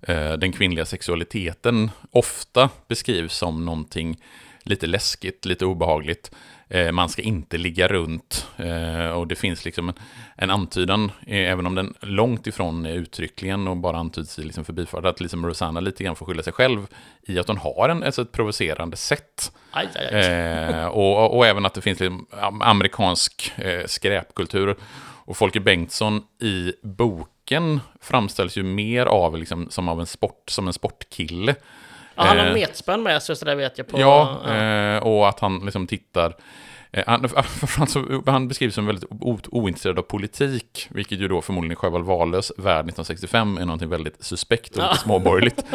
eh, den kvinnliga sexualiteten ofta beskrivs som någonting lite läskigt, lite obehagligt. Eh, man ska inte ligga runt eh, och det finns liksom en, en antydan, eh, även om den långt ifrån är uttryckligen och bara antyds i liksom förbifart, att liksom Rosanna lite grann får skylla sig själv i att hon har en, alltså ett provocerande sätt. Aj, aj, aj. Och, och även att det finns liksom am- amerikansk skräpkultur. Och Folke Bengtsson i boken framställs ju mer av liksom, som, av en sport, som en sportkille. Ja, han har Eh, metspön med sig, så där vet jag på... Ja, Eh, och att han liksom tittar... Eh, han, han beskrivs som väldigt ointresserad av politik, vilket ju då förmodligen i Sjöwall Wahlöös värld 1965 är någonting väldigt suspekt och lite småborgerligt.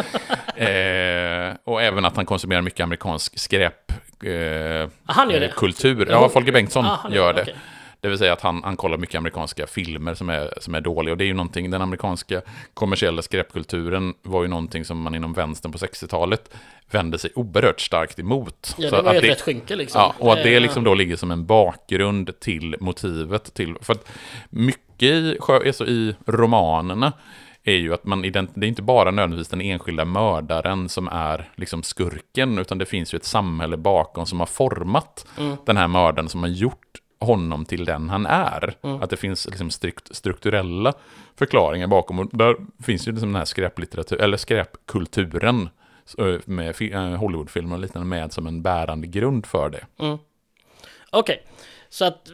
eh, och även att han konsumerar mycket amerikansk skräp. Eh, Han gör det? Kultur. Ja, Folke Bengtsson Ah, gör det, det. okej. Det vill säga att han, han kollar mycket amerikanska filmer som är, som är dåliga. Och det är ju någonting, den amerikanska kommersiella skräpkulturen var ju någonting som man inom vänstern på 60-talet vände sig oerhört starkt emot. Ja, det var ju ett rätt skynke liksom. Ja, och att det Eh, liksom då ligger som en bakgrund till motivet till... För att mycket i, alltså i romanerna är ju att man det är inte bara nödvändigtvis den enskilda mördaren som är liksom skurken, utan det finns ju ett samhälle bakom som har format Mm. den här mördaren som har gjort honom till den han är. Mm. Att det finns liksom strukturella förklaringar bakom. Och där finns ju liksom den här skräplitteratur, eller skräpkulturen med eh, Hollywoodfilmer och liknande med som en bärande grund för det. Okej, så att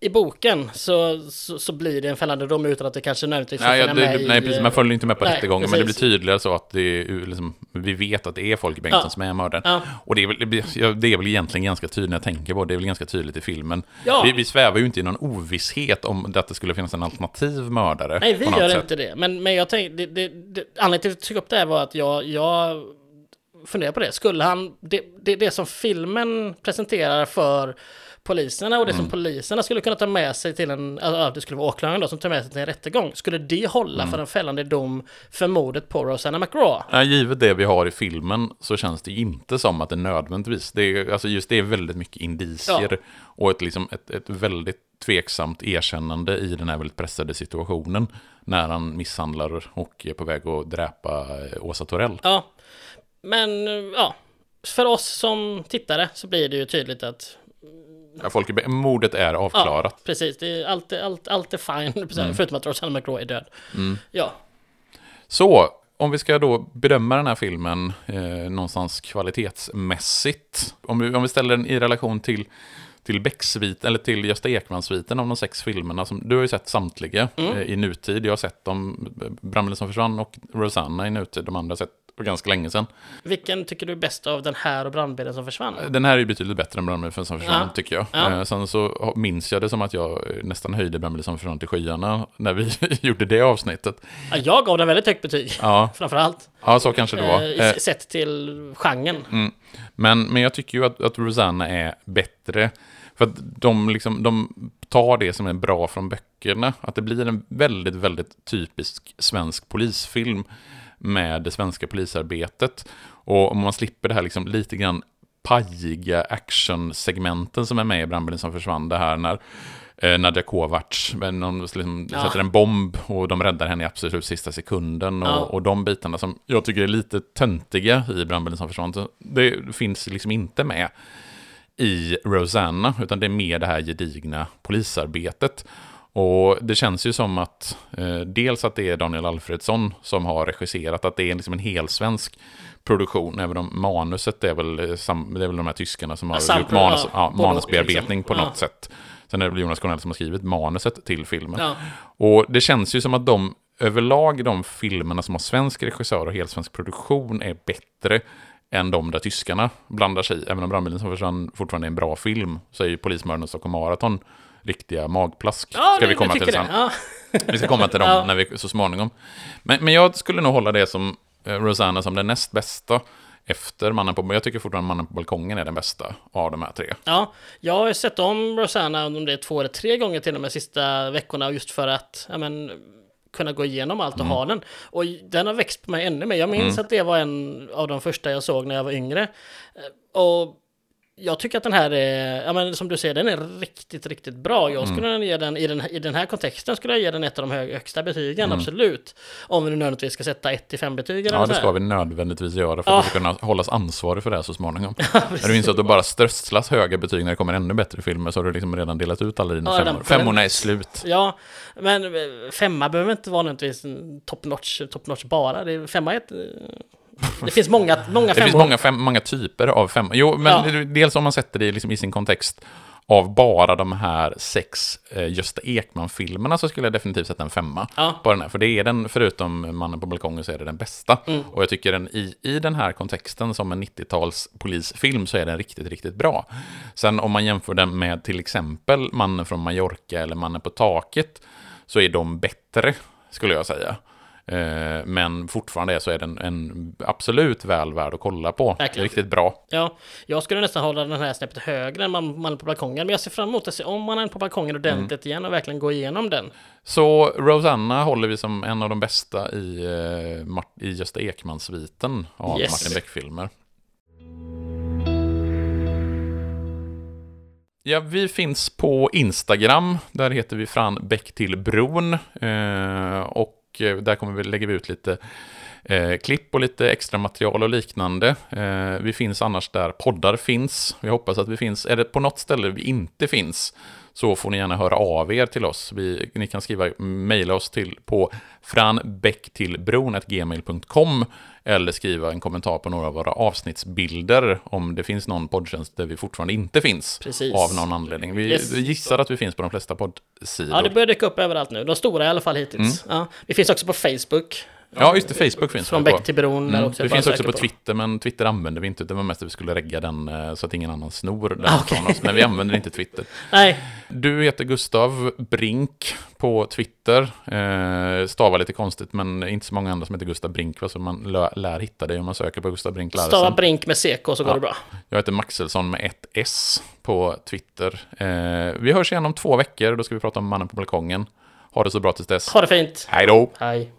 i boken så, så, så blir det en fällande dom utan att det kanske nödvändigtvis Nej, ja, det, med i- nej, precis, man följer inte med på Nej, rättegången, men det blir precis. tydligare så att det liksom, vi vet att det är Folke Bengtsson Ja. som är mördaren. Ja. Och det är, väl, det, är väl egentligen ganska tydligt, när jag tänker på det, det är väl ganska tydligt i filmen. Ja. Vi, vi svävar ju inte i någon ovisshet om att det skulle finnas en alternativ mördare. Nej, vi gör sätt. inte det. Men, men jag tänkte, det, det, anledningen till att jag tog upp det här var att jag, jag funderar på det. Skulle han, det, det, det som filmen presenterar för poliserna och det Mm. som poliserna skulle kunna ta med sig till en, alltså det skulle vara åklagaren då som tar med sig till en rättegång. Skulle det hålla Mm. för en fällande dom för mordet på Rosanna McGraw? Ja, givet det vi har i filmen så känns det inte som att det nödvändigtvis, det är, alltså just det är väldigt mycket indicier Ja. och ett, liksom, ett, ett väldigt tveksamt erkännande i den här väldigt pressade situationen när han misshandlar och är på väg att dräpa eh, Åsa Torell. Ja, men ja, för oss som tittare så blir det ju tydligt att Ja, folk är, mordet är avklarat. Ja, precis. Det är allt, allt, allt är fine, förutom att Rosanna McGraw är död. Ja, Så, om vi ska då bedöma den här filmen eh, någonstans kvalitetsmässigt. Om vi, om vi ställer den i relation till, till Beck-sviten, eller till Gösta Ekman-sviten av de sex filmerna. Som, du har ju sett samtliga eh, i nutid. Jag har sett dem, Bramble som försvann och Rosanna i nutid. De andra har sett för ganska länge sedan. vilken tycker du är bäst av den här och brandbilen som försvann? Den här är ju betydligt bättre än Bramble som försvann, Ja. tycker jag. Ja. Eh, sen så minns jag det som att jag eh, nästan höjde Bramble som försvann till skyarna när vi gjorde det avsnittet. Ja, jag gav den väldigt högt betyg, Ja, framförallt. ja så kanske det var. Eh, Eh, sett till genren. Mm. Men, men jag tycker ju att, att Rosanna är bättre. För att de, liksom, de tar det som är bra från böckerna. Att det blir en väldigt, väldigt typisk svensk polisfilm. Med det svenska polisarbetet. Och om man slipper det här liksom lite grann pajiga actionsegmenten som är med i Brandbilen som försvann. Det här när eh, Nadja Kovacs, men de liksom Ja. sätter en bomb och de räddar henne i absolut sista sekunden. Och, Ja. och de bitarna som jag tycker är lite töntiga i Brandbilen som försvann, det finns liksom inte med i Rosanna, utan det är mer det här gedigna polisarbetet. Och det känns ju som att eh, dels att det är Daniel Alfredsson som har regisserat, att det är liksom en helsvensk produktion, även om manuset är väl, eh, sam, det är väl de här tyskarna som har Ja, gjort manus, ja, manusbearbetning liksom. på något sätt. Sen är det väl Jonas Cornell som har skrivit manuset till filmen. Och det känns ju som att de överlag, de filmerna som har svensk regissör och helsvensk produktion är bättre än de där tyskarna blandar sig i. Även om Brandbilen som försvann fortfarande är en bra film, så är ju Polismördaren och Stockholm Marathon riktiga magplask. Ja, ska vi komma till sen. Ja. Vi ska komma till dem när vi, så småningom. Men, men jag skulle nog hålla det som eh, Rosanna som den näst bästa efter Mannen på... Jag tycker fortfarande Mannen på balkongen är den bästa av de här tre. Ja, jag har sett om Rosanna om det är två eller tre gånger till och med sista veckorna just för att ja, men, kunna gå igenom allt och Mm. ha den. Och den har växt på mig ännu mer. Jag minns att det var en av de första jag såg när jag var yngre. Eh, Och jag tycker att den här är, ja men som du säger, den är riktigt, riktigt bra. Jag skulle Mm. ge den, i den, i den här kontexten skulle jag ge den ett av de hö- högsta betygen, Mm. absolut. Om vi nu nödvändigtvis ska sätta 1-5 betyg eller Ja, det ska vi nödvändigtvis göra för Ja. att vi ska kunna hållas ansvarig för det här så småningom. När du inser att du bara strösslas höga betyg när det kommer ännu bättre filmer så har du liksom redan delat ut alla dina Ja, femmor. den- Femmorna är slut. Ja, men eh, femma behöver inte vara nödvändigtvis top notch, top notch bara. Det är, femma är ett, eh, Det finns många, många Det femmor. finns många, fem, många typer av femmor. Jo, men Ja. dels om man sätter det liksom i sin kontext av bara de här sex eh, Gösta Ekman-filmerna så skulle jag definitivt sätta en femma Ja. på den här. För det är den, förutom Mannen på balkongen, så är det den bästa. Mm. Och jag tycker den i, i den här kontexten som en 90-tals polisfilm så är den riktigt, riktigt bra. Sen om man jämför den med till exempel Mannen från Mallorca eller Mannen på taket så är de bättre, skulle jag säga. Eh, Men fortfarande så är den en absolut väl värd att kolla på. Verkligen. Riktigt bra. Ja, jag skulle nästan hålla den här snäppet högre än man, på balkongen. Men jag ser fram emot att se om man är på balkongen ordentligt Mm. igen och verkligen gå igenom den. Så Rosanna håller vi som en av de bästa i, eh, i Gösta Ekman-sviten av Yes. Martin Beck-filmer. Ja, vi finns på Instagram. Där heter vi Fran Bäck till bron. Eh, och och eh, där kommer vi, lägger vi ut lite eh, klipp och lite extra material och liknande. Eh, vi finns annars där poddar finns. Vi hoppas att vi finns. Är det på något ställe vi inte finns så får ni gärna höra av er till oss. Vi, ni kan skriva, mejla oss till på franbäcktillbron.gmail.com eller skriva en kommentar på några av våra avsnittsbilder om det finns någon poddtjänst där vi fortfarande inte finns Precis. av någon anledning. Vi Yes. gissar att vi finns på de flesta poddsidor. Ja, det börjar dyka upp överallt nu. De stora i alla fall hittills. Ja, vi finns också på Facebook. Ja, just det. Facebook finns Från på. Bäck till bron. Där Mm. också. Det finns också söka på Twitter, men Twitter använder vi inte. Det var mest att vi skulle regga den eh, så att ingen annan snor den Ah, okej. från oss. Men vi använder inte Twitter. Nej, Du heter Gustav Brink på Twitter. Eh, stavar lite konstigt, men inte så många andra som heter Gustav Brink, va? så man lär, lär hitta dig om man söker på Gustav Brink stava Larsen. Brink med CK så går Ja. det bra. Jag heter Maxelsson med ett S på Twitter. Eh, vi hörs igen om två veckor, då ska vi prata om Mannen på balkongen. Ha det så bra tills dess. Ha det fint. Hej då! Hej.